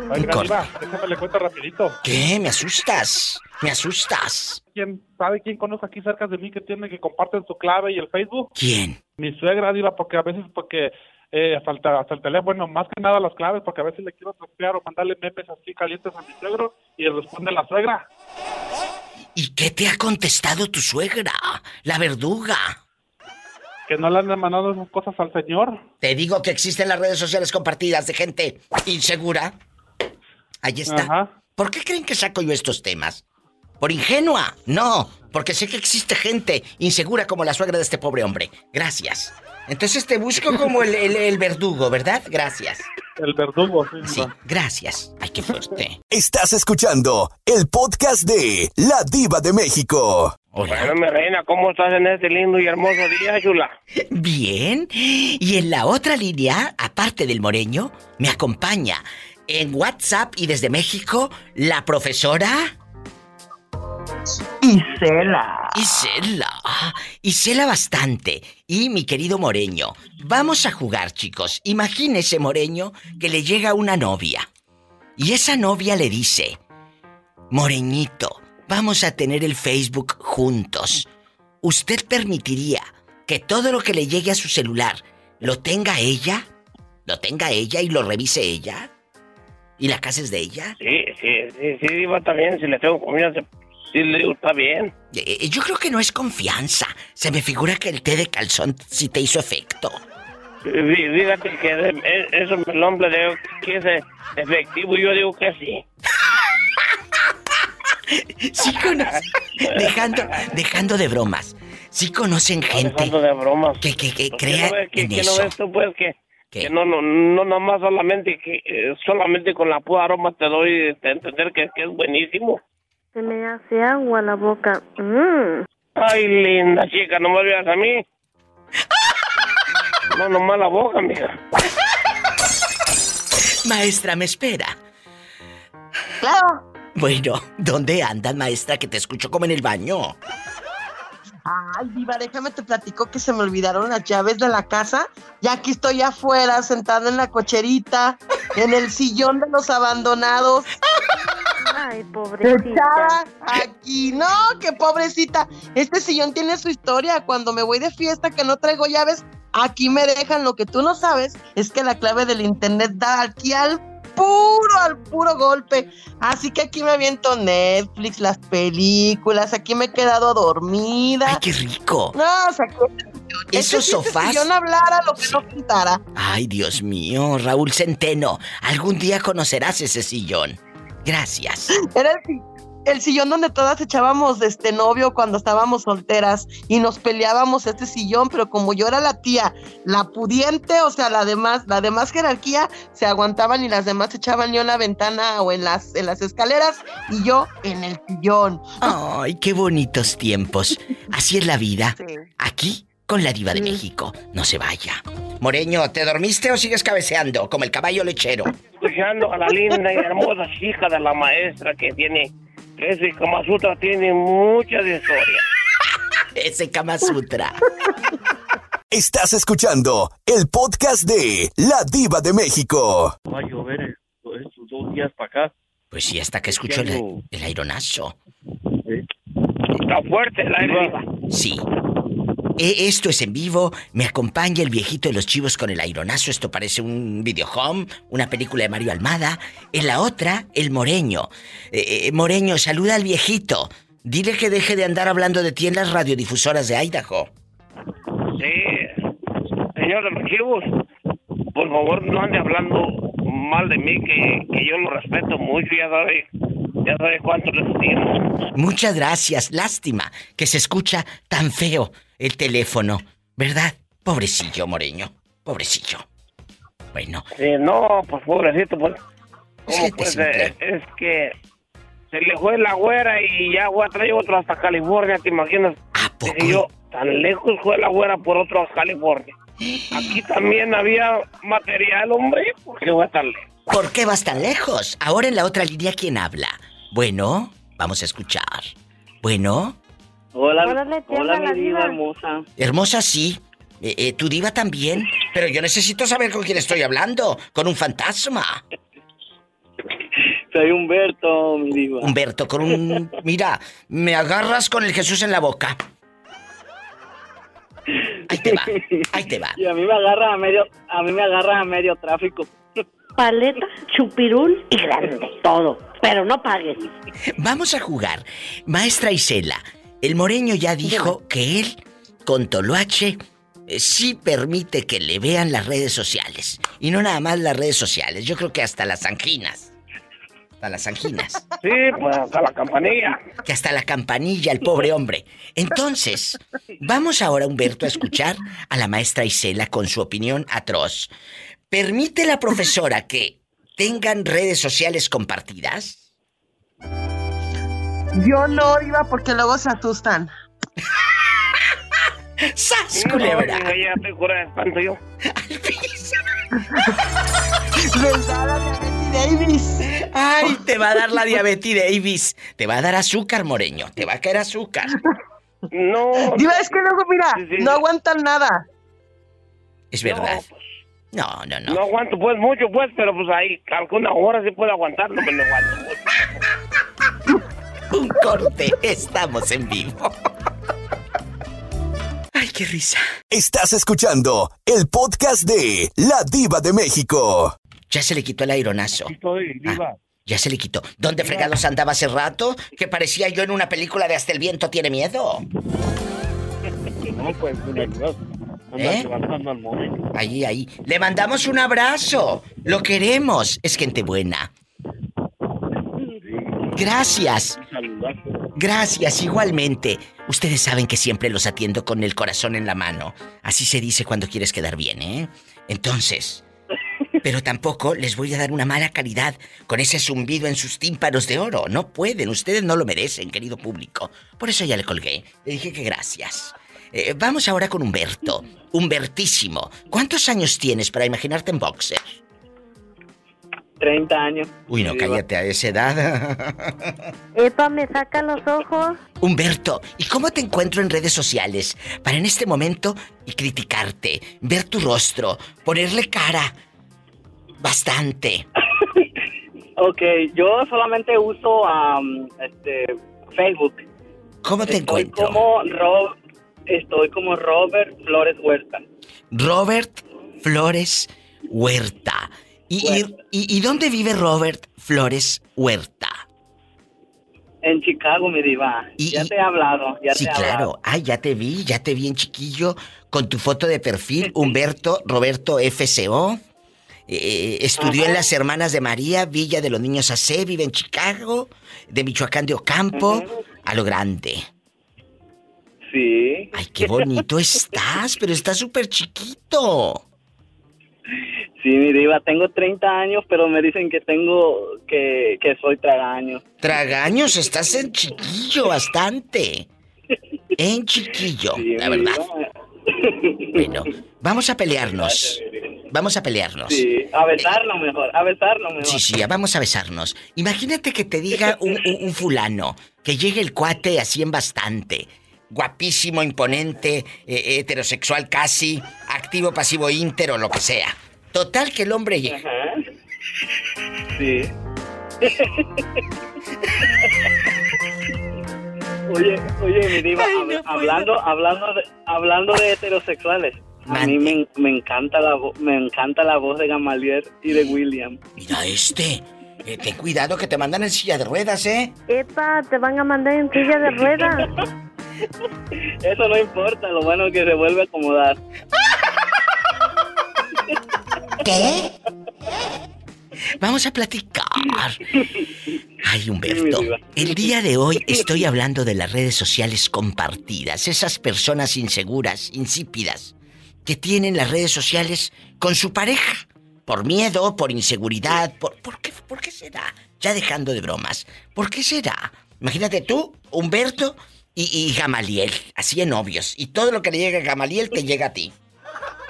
Corte. Diva, déjame le cuento rapidito. ¿Qué? Me asustas. Me asustas. ¿Quién sabe quién conoce aquí cerca de mí que tiene que comparten su clave y el Facebook? ¿Quién? Mi suegra, Diva, porque a veces, porque eh, hasta, el, hasta el teléfono, más que nada las claves, porque a veces le quiero trastear o mandarle memes así calientes a mi suegro y le responde la suegra. ¿Y qué te ha contestado tu suegra? La verduga. Que no le han mandado esas cosas al señor. Te digo que existen las redes sociales compartidas de gente insegura. Ahí está. Ajá. ¿Por qué creen que saco yo estos temas? ¿Por ingenua? No, porque sé que existe gente insegura como la suegra de este pobre hombre. Gracias. Entonces te busco como el, el- el verdugo, ¿verdad? Gracias. El verdugo, sí. Sí, gracias. Ay, qué fuerte. Estás escuchando el podcast de La Diva de México. Bueno, mi reina, ¿cómo estás en este lindo y hermoso día, chula? Bien. Y en la otra línea, aparte del moreño, me acompaña en WhatsApp y desde México la profesora Isela. Isela. Ah, Isela bastante. Y mi querido Moreño. Vamos a jugar, chicos. Imagínese, Moreño, que le llega una novia. Y esa novia le dice, Moreñito, vamos a tener el Facebook juntos. ¿Usted permitiría que todo lo que le llegue a su celular lo tenga ella? ¿Lo tenga ella y lo revise ella? ¿Y la casa es de ella? Sí, sí, sí, sí, está bien. Si le tengo confianza, sí le digo, está bien. Eh, yo creo que no es confianza. Se me figura que el té de calzón sí te hizo efecto. Fí- Fíjate que de- e- eso el hombre digo que es eh, efectivo. Yo digo que sí. [laughs] Sí conocen. Dejando, dejando de bromas. Sí conocen gente Dejando de bromas. que, que, que ¿Por crea qué no ves, que, en que no eso. ves tú, pues, que, que no, no, no nomás solamente que eh, solamente con la pura aroma te doy a entender que, que es buenísimo. Se me hace agua la boca. Mm. Ay, linda chica, no me veas a mí. No, nomás la boca, mija. Maestra, me espera. Claro. Bueno, ¿dónde andas, maestra? Que te escucho como en el baño. Ay, Diva, déjame te platico que se me olvidaron las llaves de la casa. Y aquí estoy afuera, sentada en la cocherita, en el sillón de los abandonados. Ay, pobrecita. Aquí. No, qué pobrecita. Este sillón tiene su historia. Cuando me voy de fiesta que no traigo llaves, aquí me dejan. Lo que tú no sabes es que la clave del internet da aquí al puro, al puro golpe. Así que aquí me aviento Netflix, las películas. Aquí me he quedado dormida. ¡Ay, qué rico! No, o sea, que Esos este este sofás. sillón hablara lo que no pintara. Ay, Dios mío, Raúl Centeno. Algún día conocerás ese sillón. Gracias. Era el, si- el sillón donde todas echábamos este novio cuando estábamos solteras y nos peleábamos este sillón, pero como yo era la tía, la pudiente, o sea, la demás, la demás jerarquía se aguantaban y las demás se echaban yo en la ventana o en las, en las escaleras y yo en el sillón. Ay, qué bonitos tiempos. Así es la vida. Aquí, con la diva de México. No se vaya. Moreño, ¿te dormiste o sigues cabeceando como el caballo lechero? Escuchando a la linda y hermosa chica de la maestra que tiene, que ese Kama Sutra tiene muchas historias. [laughs] Ese Kama Sutra. Estás escuchando el podcast de La Diva de México. Va a llover estos, dos días para acá. Pues sí, hasta que escucho el, el aironazo. Está fuerte el aire, Diva. Sí. E- Esto es en vivo, me acompaña el viejito de los chivos con el aironazo, esto parece un videohome, una película de Mario Almada. En la otra, el moreño. Eh, eh, moreño, saluda al viejito. Dile que deje de andar hablando de ti en las radiodifusoras de Idaho. Sí, señor de los chivos, por favor no ande hablando mal de mí, que, que yo lo respeto mucho, ya sabe, ya sabe cuánto les estimo. Muchas gracias. Lástima que se escucha tan feo el teléfono, ¿verdad? Pobrecillo, Moreño. Pobrecillo. Bueno, Sí, no, pues pobrecito, pues. ¿Cómo pues? eh, es que se le fue la güera y ya güey, trae otro hasta California, ¿te imaginas? Dije yo, tan lejos fue la güera por otro a California. Aquí también había material, hombre, ¿por qué voy a estar lejos? ¿por qué vas tan lejos? Ahora en la otra línea, ¿quién habla? Bueno, vamos a escuchar. Bueno, Hola, hola, mi diva diva. hermosa. hermosa sí. Eh, eh, tu diva también. Pero yo necesito saber con quién estoy hablando. Con un fantasma. [laughs] Soy Humberto, mi diva. Humberto, con un... Mira, me agarras con el Jesús en la boca. Ahí te va, ahí te va. [laughs] Y a mí me agarra a medio, a mí me agarra a medio tráfico. [laughs] Paleta, chupirul y grande. Todo. Pero no pagues. Vamos a jugar. Maestra Isela, el moreño ya dijo que él, con Toloache, eh, sí permite que le vean las redes sociales. Y no nada más las redes sociales, yo creo que hasta las anginas. Hasta las anginas. [laughs] Sí, pues hasta la campanilla. Que hasta la campanilla, el pobre hombre. Entonces, vamos ahora, Humberto, a escuchar a la maestra Isela con su opinión atroz. ¿Permite la profesora que tengan redes sociales compartidas? Yo no iba porque luego se asustan. ¡Sas, No, culebra! ya estoy cura de espanto yo. Davis. Ay, te va a dar la diabetes Davis. Te va a dar azúcar, Moreño. Te va a caer azúcar. No. Diva, es que luego, mira, no aguantan nada. Es verdad. No, no, no. No aguanto pues mucho pues, pero pues ahí alguna hora sí puedo aguantarlo, pero no aguanto. Un corte. Estamos en vivo. Ay, qué risa. Estás escuchando el podcast de La Diva de México. Ya se le quitó el aeronazo. Estoy, Ah, ya se le quitó. ¿Dónde fregados andaba hace rato? Que parecía yo en una película de Hasta el viento tiene miedo. No, pues. ¿Eh? levantando al móvil. Ahí, ahí. Le mandamos un abrazo. Lo queremos. Es gente buena. Gracias. Gracias, igualmente. Ustedes saben que siempre los atiendo con el corazón en la mano. Así se dice cuando quieres quedar bien, ¿eh? Entonces. [laughs] Pero tampoco les voy a dar una mala calidad con ese zumbido en sus tímpanos de oro. No pueden, ustedes no lo merecen, querido público. Por eso ya le colgué. Le dije que gracias. Eh, vamos ahora con Humberto. Humbertísimo. ¿Cuántos años tienes para imaginarte en boxer? 30 años. Uy, no, cállate a esa edad. Epa, me saca los ojos. Humberto, ¿y cómo te encuentro en redes sociales? Para en este momento y criticarte, ver tu rostro, ponerle cara. Bastante. [laughs] Ok, yo solamente uso am, este, Facebook. ¿Cómo te Estoy encuentro? como Ro- estoy como Robert Flores Huerta. Robert Flores Huerta. ¿Y, y- y- y dónde vive Robert Flores Huerta? En Chicago, mi diva. ya te he hablado, ya sí, te he claro. hablado. Ay, ya te vi, ya te vi en chiquillo con tu foto de perfil, Humberto Roberto FCO. Eh, estudió en las Hermanas de María, Villa de los Niños AC, vive en Chicago, de Michoacán de Ocampo, a lo grande. Sí. Ay, qué bonito estás, pero estás súper chiquito. Sí, tengo 30 años, pero me dicen que tengo, que, que soy tragaño. Tragaños, estás en chiquillo bastante. En chiquillo, la verdad. Bueno, vamos a pelearnos. Vamos a pelearnos. Sí, a besarnos mejor, a besarnos mejor. Sí, sí, vamos a besarnos. Imagínate que te diga un, un- un fulano, que llegue el cuate así en bastante, guapísimo, imponente, eh, heterosexual casi, activo, pasivo, íntero, lo que sea. Total que el hombre llega. Sí. oye, oye, mi diva, hab- hablando, hablando, de, hablando de heterosexuales, a mí me, me encanta la me encanta la voz de Gamaliel y de William. Mira este. Eh, ten cuidado que te mandan en silla de ruedas, ¿eh? Epa, te van a mandar en silla de ruedas. [laughs] Eso no importa, lo bueno es que se vuelve a acomodar. [laughs] ¿Qué? Vamos a platicar. Ay, Humberto. El día de hoy estoy hablando de las redes sociales compartidas. Esas personas inseguras, insípidas, que tienen las redes sociales con su pareja. Por miedo, por inseguridad, por... ¿Por qué, por qué será? Ya dejando de bromas. ¿Por qué será? Imagínate tú, Humberto y, y Gamaliel, así en novios. Y todo lo que le llega a Gamaliel te llega a ti.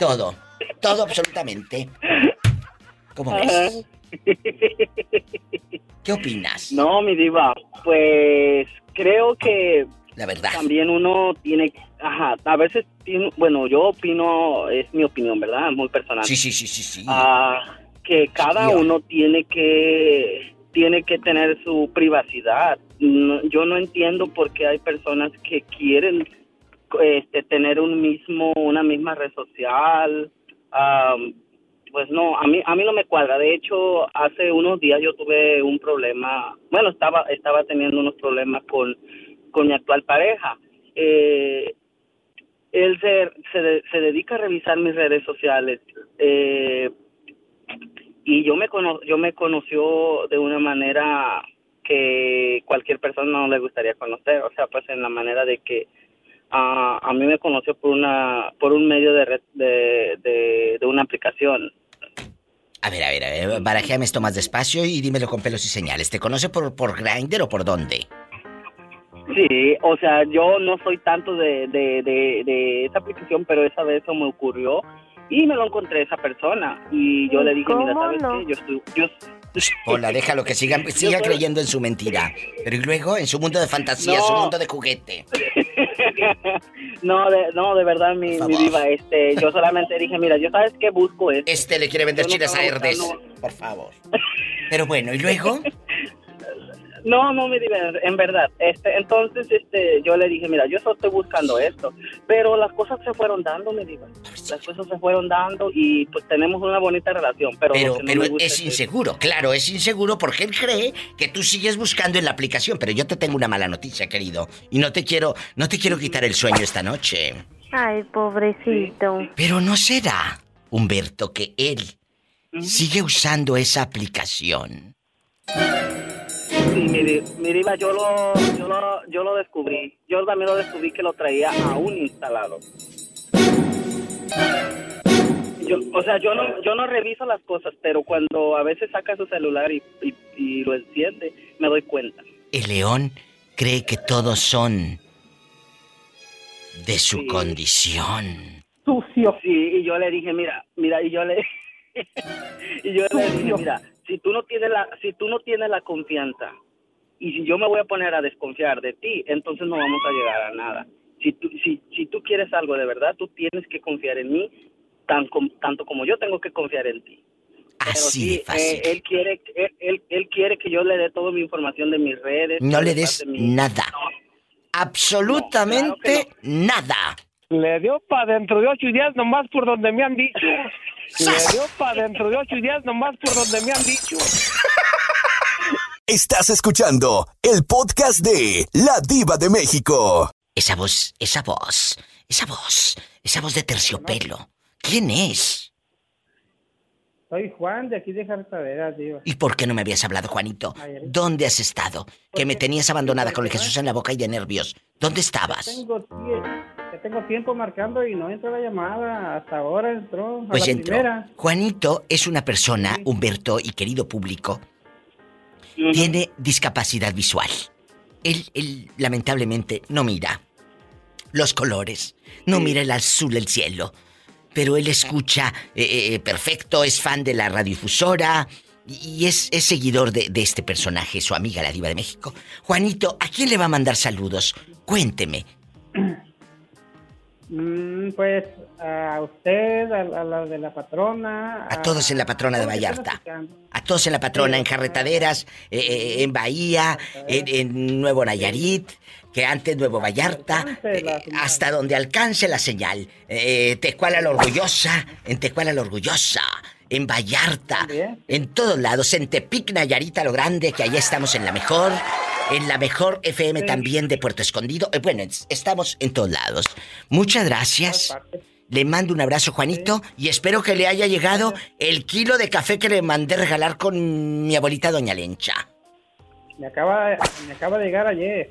Todo. Todo absolutamente. ¿Cómo ves? ¿Qué opinas? No, mi diva, pues creo que la verdad también uno tiene, ajá, a veces bueno, yo opino, es mi opinión, ¿verdad? Muy personal. Sí, sí, sí, sí, sí. Ah, que cada uno tiene que tiene que tener su privacidad. No- yo no entiendo por qué hay personas que quieren este, tener un mismo una misma red social. Am, pues no, a mí a mí no me cuadra. De hecho, hace unos días yo tuve un problema. Bueno, estaba estaba teniendo unos problemas con con mi actual pareja. Eh, él se, se, se dedica a revisar mis redes sociales. Eh, y yo me cono yo me conoció de una manera que cualquier persona no le gustaría conocer o sea pues en la manera de que ah, a mí me conoció por una por un medio de red de, de, de una aplicación A ver, a ver, a ver, barajéame esto más despacio y dímelo con pelos y señales. ¿Te conoce por, por Grindr o por dónde? sí o sea yo no soy tanto de, de, de, de esa aplicación pero esa vez eso me ocurrió y me lo encontré esa persona y yo le dije mira ¿Cómo sabes no? qué yo estoy yo [laughs] Hola, déjalo que siga, [laughs] siga creyendo en su mentira. Pero y luego en su mundo de fantasía, No. su mundo de juguete. [laughs] no de, no de verdad mi, mi diva este yo solamente dije mira yo sabes qué busco esto Este le quiere vender Yo no chiles a Herdes. buscando- Por favor. Pero bueno, ¿y luego? [laughs] No, no, mi diva, en verdad. Este, entonces, este, yo le dije, mira, yo solo estoy buscando esto. Pero las cosas se fueron dando, mi diva. Las cosas se fueron dando y pues tenemos una bonita relación. Pero, Pero, no me es inseguro, claro, es inseguro porque él cree que tú sigues buscando en la aplicación. Pero yo te tengo una mala noticia, querido. Y no te quiero, no te quiero quitar el sueño esta noche. Ay, pobrecito. Pero no será, Humberto, que él sigue usando esa aplicación. Sí, mi, di- mi diva, yo lo, yo, lo, yo lo descubrí. Yo también lo descubrí que lo traía aún instalado. Yo, o sea, yo no, yo no reviso las cosas, pero cuando a veces saca su celular y, y, y lo enciende, me doy cuenta. El león cree que todos son de su condición. sucio. Sí, y yo le dije, mira, mira, y yo le [laughs] y yo le dije, mira, si tú no tienes la si tú no tienes la confianza y si yo me voy a poner a desconfiar de ti, entonces no vamos a llegar a nada. Si tú si si tú quieres algo de verdad, tú tienes que confiar en mí tan com- tanto como yo tengo que confiar en ti. Pero Así sí, de fácil. eh, él quiere él, él, él quiere que yo le dé toda mi información de mis redes. No le des mi- nada. Absolutamente nada. Le dio para dentro de ocho días nomás por donde me han dicho. [laughs] Le dio para dentro de ocho días nomás por donde me han dicho. [laughs] Estás escuchando el podcast de La Diva de México. Esa voz, esa voz, esa voz, esa voz de terciopelo. ¿Quién es? Soy Juan de aquí de Jartaderas, diva. ¿Y por qué no me habías hablado, Juanito? ¿Dónde has estado? Que me tenías abandonada con el Jesús en la boca y de nervios. ¿Dónde estabas? Tengo, tie- ya tengo tiempo marcando y no entra la llamada. Hasta ahora entró. A Pues la entró. primera. Juanito es una persona, Humberto y querido público, tiene discapacidad visual. Él, él lamentablemente no mira los colores, no mira el azul del cielo, pero él escucha eh, eh, perfecto, es fan de la radiodifusora y es, es seguidor de, de este personaje, su amiga la diva de México. Juanito, ¿a quién le va a mandar saludos? Cuénteme. [clears throat] Mm, pues a usted, a, a la de la patrona. A todos en la patrona de Vallarta. A todos en la patrona, en carretaderas, eh, eh, en Bahía, en, en Nuevo Nayarit, que antes Nuevo Vallarta, eh, hasta donde alcance la señal. Tecuala la Orgullosa, en Tecuala la Orgullosa, en Vallarta, en todos lados, en Tepic, Nayarit, a lo grande, que allá estamos en la mejor, en la mejor FM también de Puerto Escondido. Eh, bueno, es- estamos en todos lados. Muchas gracias. Le mando un abrazo, Juanito, y espero que le haya llegado el kilo de café que le mandé regalar con mi abuelita Doña Lencha. Me acaba, me acaba de llegar ayer.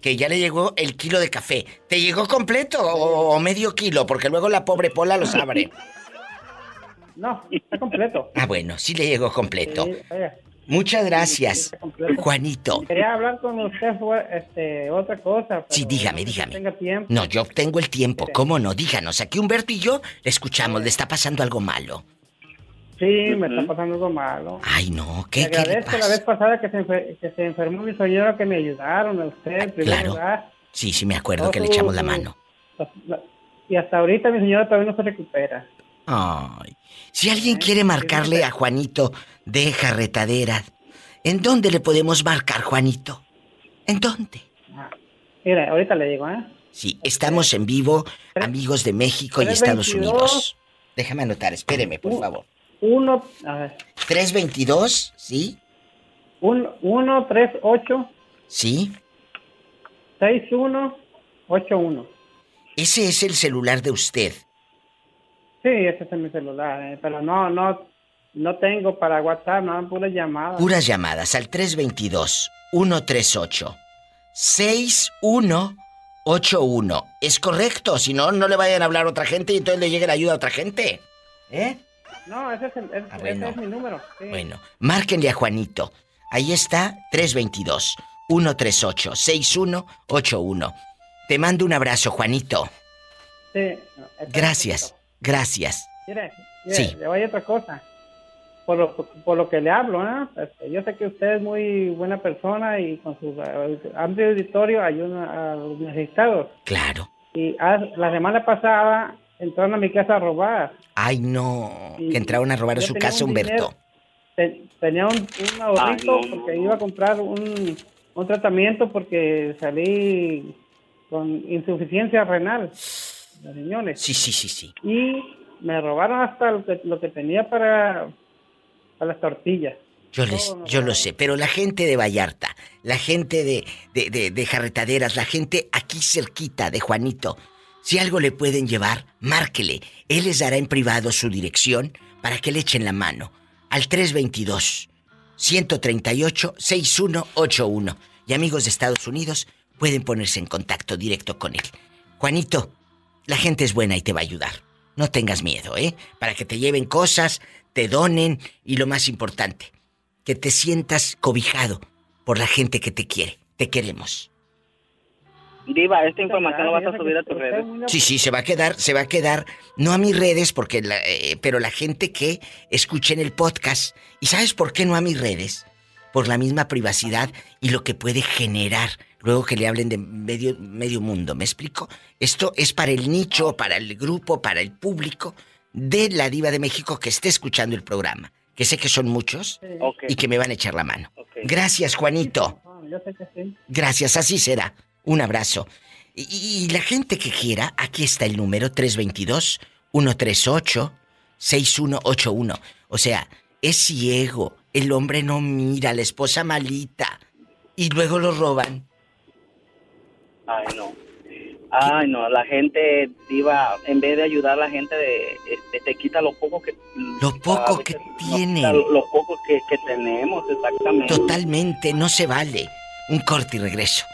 Que ya le llegó el kilo de café. ¿Te llegó completo o, o medio kilo? Porque luego la pobre Pola los abre. [laughs] No, está completo. Ah, bueno, sí le llegó completo. Sí, Muchas gracias, Juanito. Quería hablar con usted fue, este, otra cosa. Sí, dígame, no dígame. tenga tiempo. No, yo tengo el tiempo, ¿cómo no? Díganos, aquí Humberto y yo le escuchamos, le está pasando algo malo. Sí, me está pasando algo malo. Ay, no, Le ¿qué, qué le agradezco la pasa? vez pasada que se, enfer- que se enfermó mi señora que me ayudaron a usted primer Claro. lugar. Sí, sí, me acuerdo Todo que le echamos la mano. la- Y hasta ahorita mi señora todavía no se recupera. Ay. Si alguien quiere marcarle a Juanito de jarretadera, ¿en dónde le podemos marcar, Juanito? ¿En dónde? Mira, ahorita le digo, ¿eh? Sí, estamos en vivo, amigos de México y Estados 322. Unidos. Déjame anotar, espéreme, por favor. Uno, a ver, 322, ¿sí? un, uno, tres, ocho, ¿Sí? seis, uno, ocho, uno. Ese es el celular de usted. Sí, ese es mi celular, eh, pero no, no, no tengo para WhatsApp, no, puras llamadas. Puras llamadas al 322-138-6181. Es correcto, si no, no le vayan a hablar a otra gente y entonces le llegue la ayuda a otra gente. ¿Eh? No, ese es, el- ese- Ah, bueno. ese es mi número. sí. Bueno, márquenle a Juanito. Ahí está, 322-138-6181. Te mando un abrazo, Juanito. Sí, Gracias, gracias. Mire, mire, Sí. le voy a otra cosa. Por lo, por lo que le hablo, ¿eh? Este, yo sé que usted es muy buena persona y con su eh, amplio auditorio ayuda a los necesitados. Claro. Y ah, la semana pasada entraron a mi casa a robar. Ay, no, Y que entraron a robar a su casa, un Humberto. dinero, tenía un, un ahorrito porque iba a comprar un, un tratamiento porque salí con insuficiencia renal de riñones. Sí, sí, sí, sí. Y me robaron hasta lo que, lo que tenía para, para las tortillas. Yo, les, yo lo sé, pero la gente de Vallarta, la gente de, de, de, de Jarretaderas, la gente aquí cerquita de Juanito, si algo le pueden llevar, márquele. Él les dará en privado su dirección para que le echen la mano. Al 322-138-6181. Y amigos de Estados Unidos pueden ponerse en contacto directo con él. Juanito, la gente es buena y te va a ayudar. No tengas miedo, ¿eh? Para que te lleven cosas, te donen y lo más importante, que te sientas cobijado por la gente que te quiere. Te queremos. Diva, esta información la vas a subir a tus redes. Sí, sí, se va a quedar, se va a quedar, no a mis redes, porque la- eh, pero la gente que escuche en el podcast. ¿Y sabes por qué no a mis redes? Por la misma privacidad y lo que puede generar luego que le hablen de medio, medio mundo. ¿Me explico? Esto es para el nicho, para el grupo, para el público de la Diva de México que esté escuchando el programa. Que sé que son muchos y que me van a echar la mano. Gracias, Juanito. No, yo sé que sí. Gracias, así será. Un abrazo. Y la gente que quiera, aquí está el número 322-138-6181. O sea, es ciego. El hombre no mira, la esposa malita. Y luego lo roban. Ay, no. Ay, no, la gente, Diva, en vez de ayudar a la gente, de, este, te quita lo poco que... Lo poco a que tienen. quita Lo poco que, que tenemos, exactamente. Totalmente, no se vale. Un corte y regreso.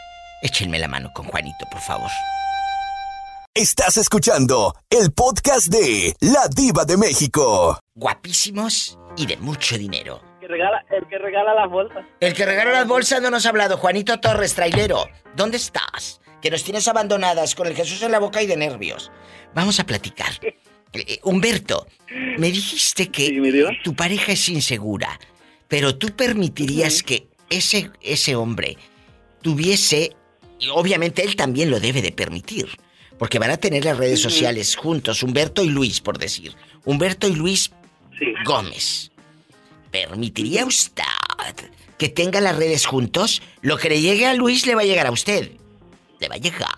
Échenme la mano con Juanito, por favor. Estás escuchando el podcast de La Diva de México. Guapísimos y de mucho dinero. El que regala, el que regala las bolsas. El que regaló las bolsas no nos ha hablado. Juanito Torres, trailero. ¿Dónde estás? Que nos tienes abandonadas con el Jesús en la boca y de nervios. Vamos a platicar. Eh, Humberto, me dijiste que tu pareja es insegura, pero tú permitirías que ese, ese hombre tuviese, y obviamente él también lo debe de permitir, porque van a tener las redes sociales juntos, Humberto y Luis, por decir. Humberto y Luis Gómez. ¿Permitiría usted que tengan las redes juntos? Lo que le llegue a Luis le va a llegar a usted. Le va a llegar.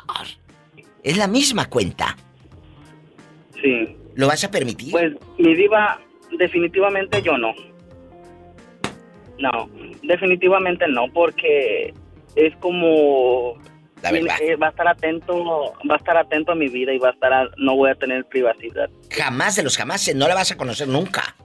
Es la misma cuenta. Sí. ¿Lo vas a permitir? Pues, mi Diva, definitivamente yo no. No, definitivamente no, porque es como la verdad. eh, va a estar atento, va a estar atento a mi vida y va a estar, a- no voy a tener privacidad. Jamás de los jamás, no la vas a conocer nunca.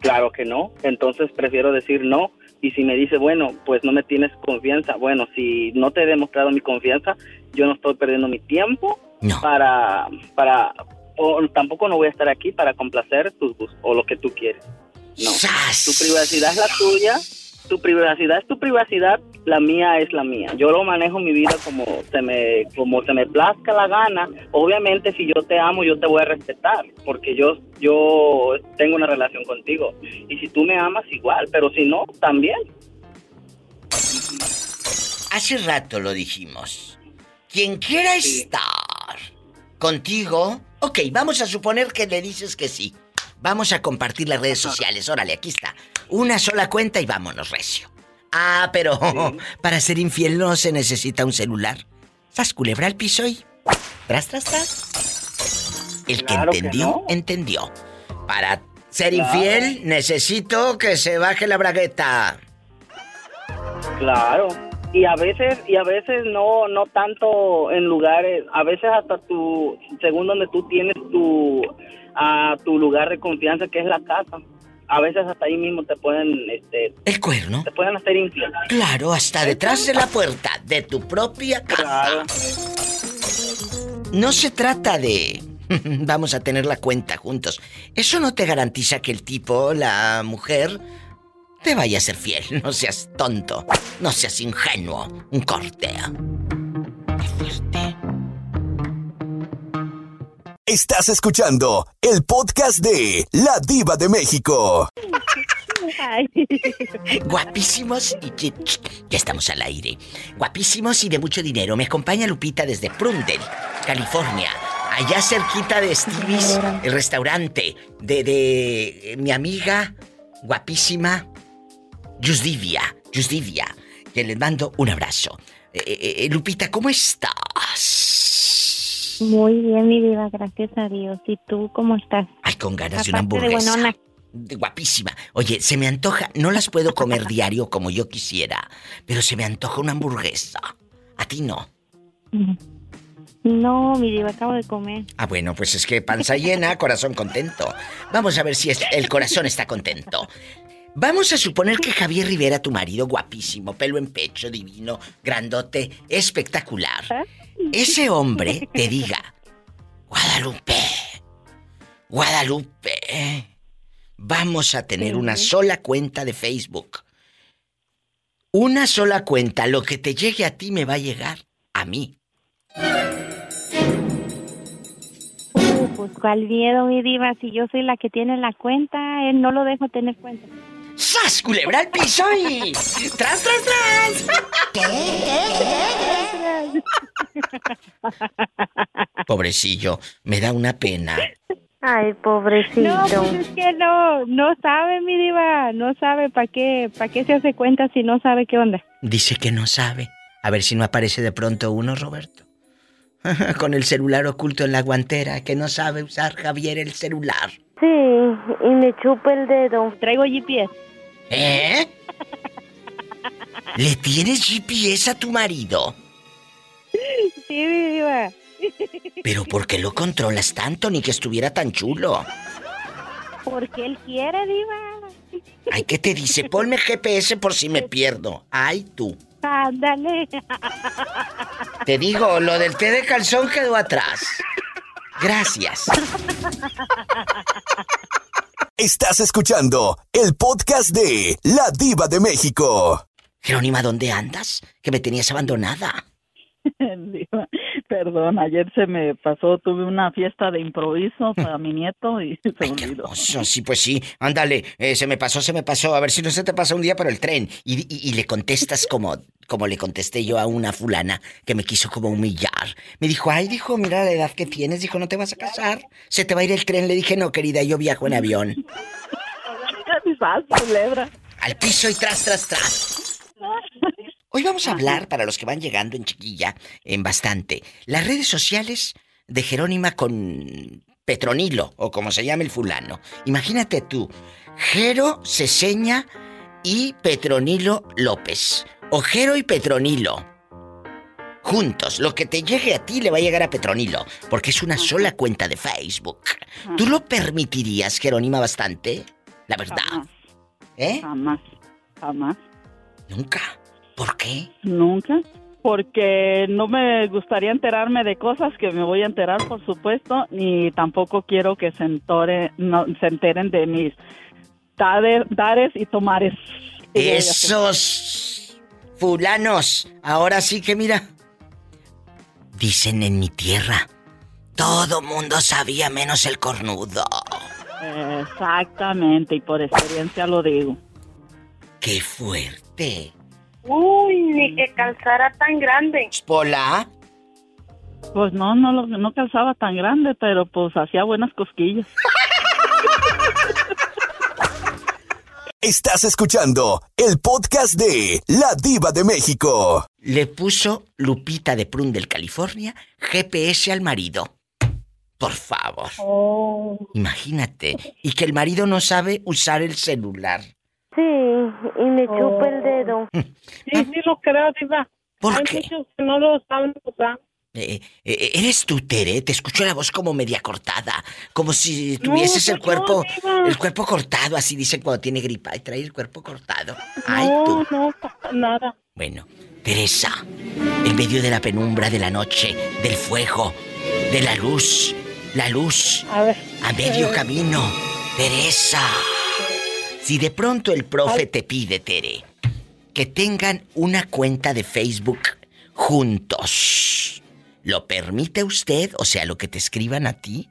Claro que no, entonces prefiero decir no. Y si me dice, bueno, pues no me tienes confianza, bueno, si no te he demostrado mi confianza, yo no estoy perdiendo mi tiempo para, para, o tampoco no voy a estar aquí para complacer tus gustos o lo que tú quieres. No, tu privacidad es la tuya, tu privacidad es tu privacidad, la mía es la mía. Yo lo manejo mi vida como se me, como se me plazca la gana. Obviamente, si yo te amo, yo te voy a respetar, porque yo, yo tengo una relación contigo. Y si tú me amas, igual, pero si no, también. Hace rato lo dijimos. Quien quiera estar contigo, ok, vamos a suponer que le dices que sí. Vamos a compartir las redes sociales. Órale, aquí está. Una sola cuenta y vámonos, recio. Ah, pero [laughs] para ser infiel no se necesita un celular. Sas culebra al piso y. Tras, tras, tras. El que Claro que entendió, no. entendió. Para ser Claro. infiel necesito que se baje la bragueta. Claro. Y a veces, y a veces no, no tanto en lugares, a veces hasta tu, según donde tú tienes tu, a tu lugar de confianza que es la casa. A veces hasta ahí mismo te pueden, este, El cuerno. te pueden hacer infiel. Claro, hasta detrás de la puerta de tu propia casa. No se trata de [laughs] vamos a tener la cuenta juntos. Eso no te garantiza que el tipo, la mujer, te vaya a ser fiel. [laughs] No seas tonto, no seas ingenuo. Un corte. Estás escuchando el podcast de La Diva de México. Guapísimos y que- ya estamos al aire. Guapísimos y de mucho dinero. Me acompaña Lupita desde Prundle, California. Allá cerquita de Stevie's, el restaurante de, de eh, mi amiga guapísima Yusdivia. Yusdivia. Que les mando un abrazo. Eh, eh, Lupita, ¿cómo estás? Muy bien, mi vida, gracias a Dios. ¿Y tú cómo estás? Ay, con ganas de una de hamburguesa. buenona. De guapísima. Oye, se me antoja, no las puedo comer [laughs] diario como yo quisiera, pero se me antoja una hamburguesa. A ti no. No, mi diva, acabo de comer. Ah, bueno, pues es que panza llena, [laughs] corazón contento. Vamos a ver si es- el corazón está contento. Vamos a suponer que Javier Rivera, tu marido, guapísimo, pelo en pecho, divino, grandote, espectacular. Ese hombre te diga, Guadalupe, Guadalupe, vamos a tener una sola cuenta de Facebook. Una sola cuenta, lo que te llegue a ti me va a llegar a mí. Uh, pues cuál miedo, mi diva, si yo soy la que tiene la cuenta, él no lo dejo tener cuenta. ¡Sas, culebra al piso y... ¡Tras, tras, tras! Pobrecillo, me da una pena. Ay, pobrecito. No, pues es que no, no sabe, mi diva, no sabe para qué, para qué se hace cuenta si no sabe qué onda. Dice que no sabe. A ver si no aparece de pronto uno, Roberto. [laughs] Con el celular oculto en la guantera, que no sabe usar Javier el celular. Sí, y me chupa el dedo. Traigo GPS. ¿Eh? ¿Le tienes GPS a tu marido? Sí, mi diva. Pero ¿por qué lo controlas tanto? Ni que estuviera tan chulo. Porque él quiere, diva. Ay, ¿qué te dice? Ponme GPS por si me pierdo. Ay, tú. Ándale. Te digo, lo del té de calzón quedó atrás. Gracias. Estás escuchando el podcast de La Diva de México. Jerónima, ¿dónde andas? Que me tenías abandonada. Diva, [laughs] [laughs] Perdón, ayer se me pasó, tuve una fiesta de improviso para mi nieto y se me olvidó. Sí, pues sí. Ándale, eh, se me pasó, se me pasó. A ver si no se te pasa un día por el tren. Y, y- y le contestas como, como le contesté yo a una fulana que me quiso como humillar. Me dijo, ay, dijo, mira la edad que tienes. Dijo, no te vas a casar. Se te va a ir el tren. Le dije, no, querida, yo viajo en avión. [laughs] Al piso y tras, tras, tras. [laughs] Hoy vamos a hablar, para los que van llegando en chiquilla, en bastante, las redes sociales de Jerónima con Petronilo, o como se llama el fulano. Imagínate tú, Jero Ceseña y Petronilo López. O Jero y Petronilo. juntos. Lo que te llegue a ti le va a llegar a Petronilo, porque es una sola cuenta de Facebook. ¿Tú lo permitirías, Jerónima, bastante? La verdad. Jamás. ¿Eh? Jamás, jamás. Nunca. ¿Por qué? Nunca. Porque no me gustaría enterarme de cosas que me voy a enterar, por supuesto, ni tampoco quiero que se, entore- no, se enteren de mis dare- dares y tomares. Esos fulanos. Ahora sí que mira. Dicen en mi tierra. Todo mundo sabía menos el cornudo. Exactamente, y por experiencia lo digo. ¡Qué fuerte! Uy, ni que calzara tan grande. ¿Pola? Pues no, no, lo- no calzaba tan grande, pero pues hacía buenas cosquillas. [laughs] Estás escuchando el podcast de La Diva de México. Le puso Lupita de Prundel, California, GPS al marido. Por favor. Imagínate. Y que el marido no sabe usar el celular. Y me chupa el dedo. [laughs] Sí, sí lo creo, Diva. ¿Por Hay qué? muchos que no lo saben usar. Eh, eh, ¿Eres tú, Tere? Te escucho la voz como media cortada. Como si tuvieses soy el cuerpo. Diva. el cuerpo cortado, así dicen cuando tiene gripa. Y trae el cuerpo cortado. Ay, no, tú. no, pasa nada. Bueno, Teresa, en medio de la penumbra de la noche, del fuego, de la luz, la luz, A ver. a medio eh, camino, Teresa. Si de pronto el profe te pide, Tere, que tengan una cuenta de Facebook juntos, ¿lo permite usted? O sea, lo que te escriban a ti,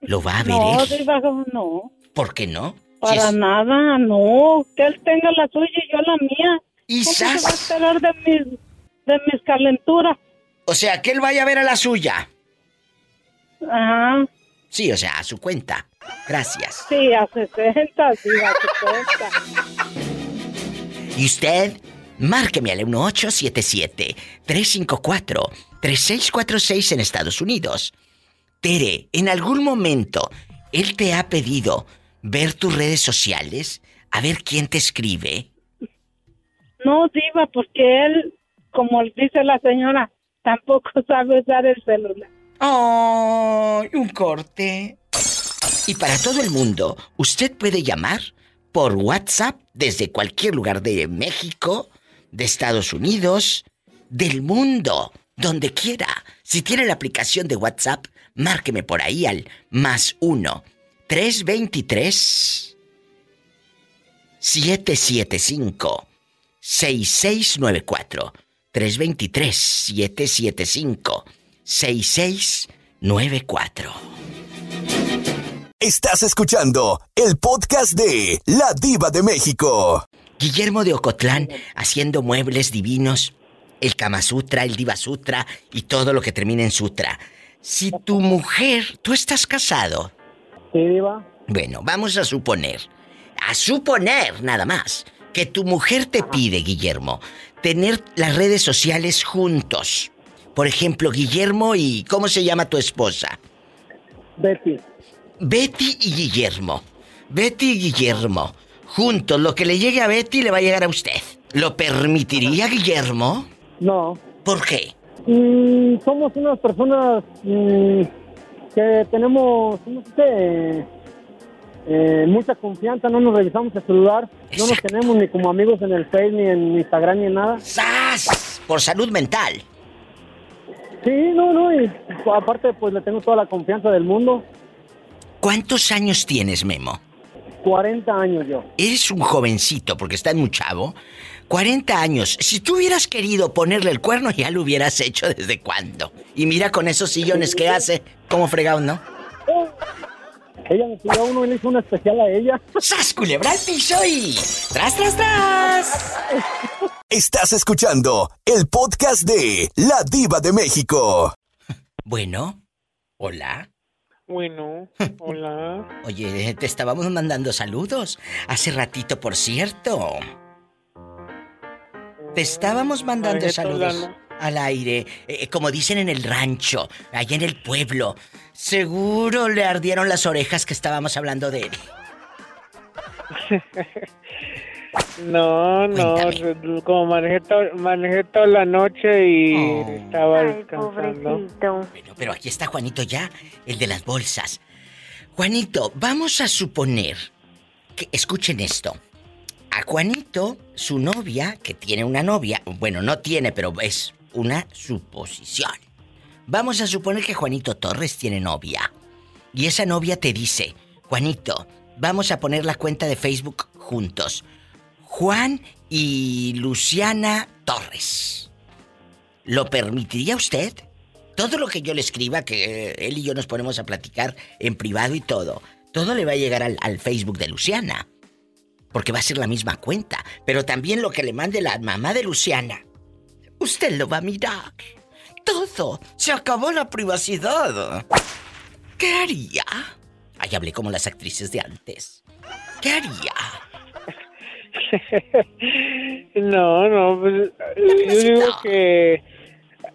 ¿lo va a ver No, él? No. ¿Por qué no? Si Para es- nada, no. Que él tenga la suya y yo la mía. ¿Y ¿Cómo se va a sas? enterar de mis, de mis calenturas? O sea, que él vaya a ver a la suya. Ajá. Sí, o sea, a su cuenta. Gracias. Sí, a 60, sí, a 60. ¿Y usted? Márqueme al 1877-354-3646 en Estados Unidos. Tere, ¿en algún momento él te ha pedido ver tus redes sociales? A ver quién te escribe. No, Diva, porque él, como dice la señora, tampoco sabe usar el celular. ¡Oh! Un corte. Y para todo el mundo, usted puede llamar por WhatsApp desde cualquier lugar de México, de Estados Unidos, del mundo, donde quiera. Si tiene la aplicación de WhatsApp, márqueme por ahí al más 1 323 775 6694 323 775 6694 Estás escuchando el podcast de La Diva de México. Guillermo de Ocotlán haciendo muebles divinos, el Kama Sutra, el Diva Sutra y todo lo que termina en Sutra. Si tu mujer, tú estás casado. Sí, Diva. Bueno, vamos a suponer, a suponer nada más, que tu mujer te pide, Guillermo, tener las redes sociales juntos. Por ejemplo, Guillermo y ¿cómo se llama tu esposa? Betty. Betty y Guillermo. Betty y Guillermo. Juntos, lo que le llegue a Betty le va a llegar a usted. ¿Lo permitiría Guillermo? No. ¿Por qué? Mm, somos unas personas mm, que tenemos, ¿cómo se dice? Eh, mucha confianza, no nos revisamos el celular, no nos tenemos ni como amigos en el Face, ni en Instagram, ni en nada. ¡Sas! Por salud mental. Sí, no, no, y aparte pues le tengo toda la confianza del mundo. ¿Cuántos años tienes, Memo? 40 años yo. Eres un jovencito porque estás muy chavo. 40 años. Si tú hubieras querido ponerle el cuerno, ya lo hubieras hecho desde cuándo. Y mira con esos sillones que hace, como fregado, ¿no? Ella me pidió uno y le hizo una especial a ella. ¡Sas, culebra al piso y... ¡Tras, tras, tras! Estás escuchando el podcast de La Diva de México. Bueno, hola. Bueno, [laughs] hola. Oye, te estábamos mandando saludos. Hace ratito, por cierto. Te estábamos mandando saludos al aire. eh, como dicen en el rancho, allá en el pueblo. Seguro le ardieron las orejas que estábamos hablando de él. [laughs] No, no, como manejé, to- manejé toda la noche y estaba descansando. Bueno, pero aquí está Juanito ya, el de las bolsas. Juanito, vamos a suponer que, escuchen esto. A Juanito, su novia, que tiene una novia, bueno, no tiene, pero es una suposición. Vamos a suponer que Juanito Torres tiene novia. Y esa novia te dice, Juanito, vamos a poner la cuenta de Facebook juntos. Juan y Luciana Torres. ¿Lo permitiría usted? Todo lo que yo le escriba, que eh, él y yo nos ponemos a platicar en privado y todo, todo le va a llegar al, Facebook de Luciana. Porque va a ser la misma cuenta. Pero también lo que le mande la mamá de Luciana. Usted lo va a mirar. Todo. Se acabó la privacidad. ¿Qué haría? Ay, hablé como las actrices de antes. ¿Qué haría? [laughs] No, no, pues yo digo que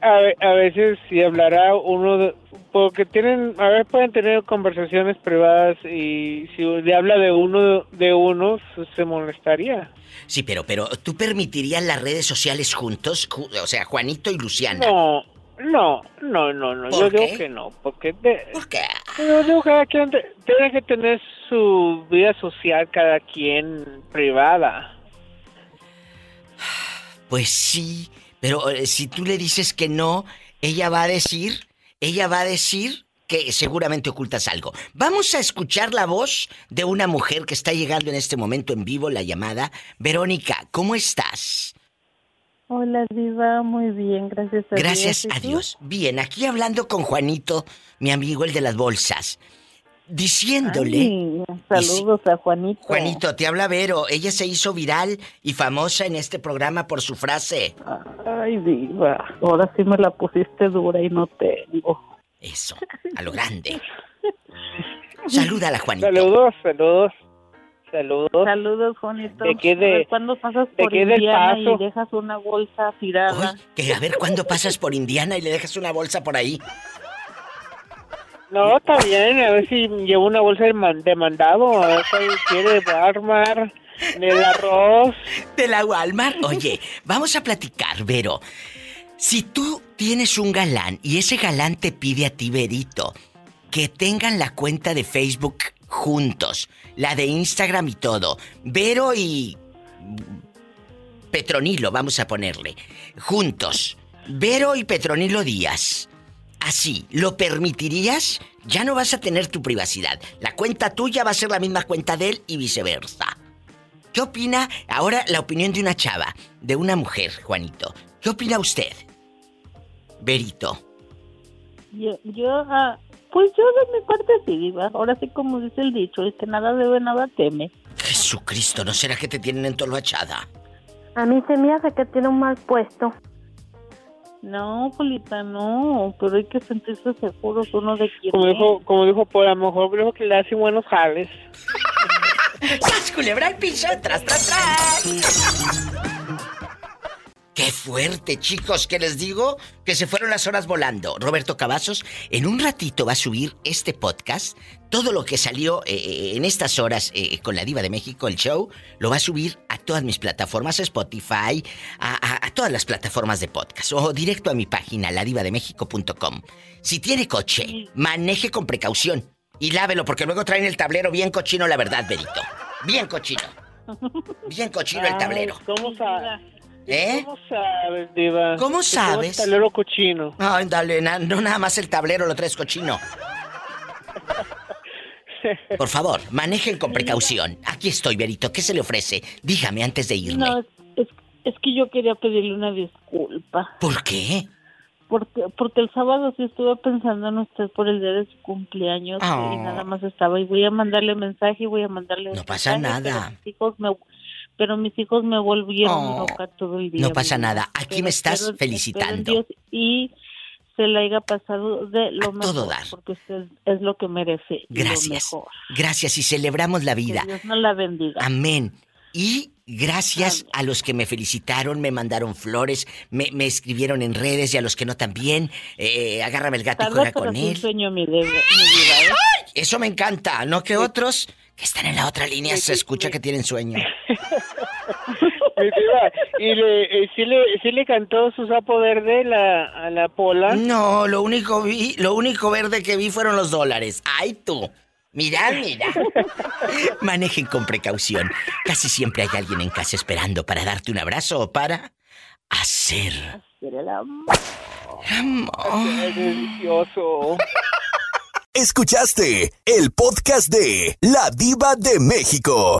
a, a veces si hablará uno, de- porque tienen, a veces pueden tener conversaciones privadas y si le habla de uno de unos se molestaría. Sí, pero, pero, ¿tú permitirías las redes sociales juntos? Ju- O sea, Juanito y Luciana. No, no, no, no, no, ¿Por yo qué? digo que no, porque de, yo digo que cada quien tiene que tener su vida social cada quien privada. Pues sí, pero eh, si tú le dices que no, ella va a decir, ella va a decir que seguramente ocultas algo. Vamos a escuchar la voz de una mujer que está llegando en este momento en vivo, la llamada. Verónica, ¿cómo estás? Hola, Diva, muy bien, gracias a Dios. Gracias ¿Y a? Dios. Bien, aquí hablando con Juanito, mi amigo el de las bolsas, diciéndole... Ay, saludos a Juanito. Juanito, te habla Vero. Ella se hizo viral y famosa en este programa por su frase. Ay, Diva, ahora sí me la pusiste dura y no tengo. Eso, a lo grande. [laughs] Salúdala, Juanito. Saludos, saludos, saludos. Saludos, Juanito. ¿De qué de- ¿Cuándo pasas de por del Indiana Paso? y dejas una bolsa tirada? Que a ver cuándo pasas por Indiana y le dejas una bolsa por ahí. No, está bien, a ver si llevo una bolsa de, man- de mandado, a ver si quiere Walmart, del arroz. ¿De la Walmart? Oye, vamos a platicar, Vero. Si tú tienes un galán y ese galán te pide a ti, Verito, que tengan la cuenta de Facebook juntos, la de Instagram y todo, Vero y Petronilo, vamos a ponerle, juntos, Vero y Petronilo Díaz. Así, ¿lo permitirías? Ya no vas a tener tu privacidad. La cuenta tuya va a ser la misma cuenta de él y viceversa. ¿Qué opina ahora la opinión de una chava, de una mujer, Juanito? ¿Qué opina usted? Verito. Yo, yo ah, pues yo de mi parte sí, Diva. Ahora sí, como dice el dicho, el que nada debe, nada teme. Jesucristo, ¿no será que te tienen entoloachada? A mí se me hace que tiene un mal puesto. No, Polita, no, pero hay que sentirse seguros uno de quién Como es. dijo, como dijo, por a lo mejor creo que le hacen buenos jales. [laughs] ¡Sas, culebra al piso! ¡Tras, tras, tras! ¡Qué fuerte, chicos! ¿Qué les digo? Que se fueron las horas volando. Roberto Cavazos, en un ratito va a subir este podcast. Todo lo que salió eh, en estas horas eh, con la Diva de México, el show, lo va a subir a todas mis plataformas, a Spotify, a, a- a todas las plataformas de podcast. O directo a mi página, ladivademexico.com. Si tiene coche, maneje con precaución. Y lávelo, porque luego traen el tablero bien cochino, la verdad, Berito. Bien cochino. [laughs] Bien cochino el tablero. Ay, ¿Cómo sabes? ¿Eh? ¿Cómo sabes, Diva? ¿Cómo sabes? el talero cochino. Ay, dale, na- no nada más el tablero lo traes cochino. Por favor, manejen con precaución. Aquí estoy, Berito. ¿Qué se le ofrece? Dígame antes de irme. No, es, que yo quería pedirle una disculpa. ¿Por qué? Porque, porque el sábado sí estuve pensando en usted por el día de su cumpleaños Ah. y nada más estaba y voy a mandarle mensaje y voy a mandarle No pasa mensaje, nada. Pero mis hijos me, pero mis hijos me volvieron Oh. loca todo el día. No pasa nada. Aquí Pero me estás espero- felicitando. Dios y se le haya pasado de lo mejor. todo dar. Porque usted es lo que merece. lo Gracias. mejor. Gracias y celebramos la vida. Que Dios nos la bendiga. Amén. Y gracias a los que me felicitaron, me mandaron flores, me, me escribieron en redes y a los que no también. Eh, agárrame el gato y juega con él. sueño mi, de- mi vida, ¿eh? Eso me encanta, no que otros que están en la otra línea se escucha que tienen sueño. [laughs] ¿y le, eh, sí, le, sí le cantó su sapo verde la, a la pola? No, lo único vi, lo único verde que vi fueron los dólares. ¡Ay, tú! Mira, mira. [laughs] Manejen con precaución. Casi siempre hay alguien en casa esperando para darte un abrazo o para hacer. el amor. Amor. delicioso. Escuchaste el podcast de La Diva de México.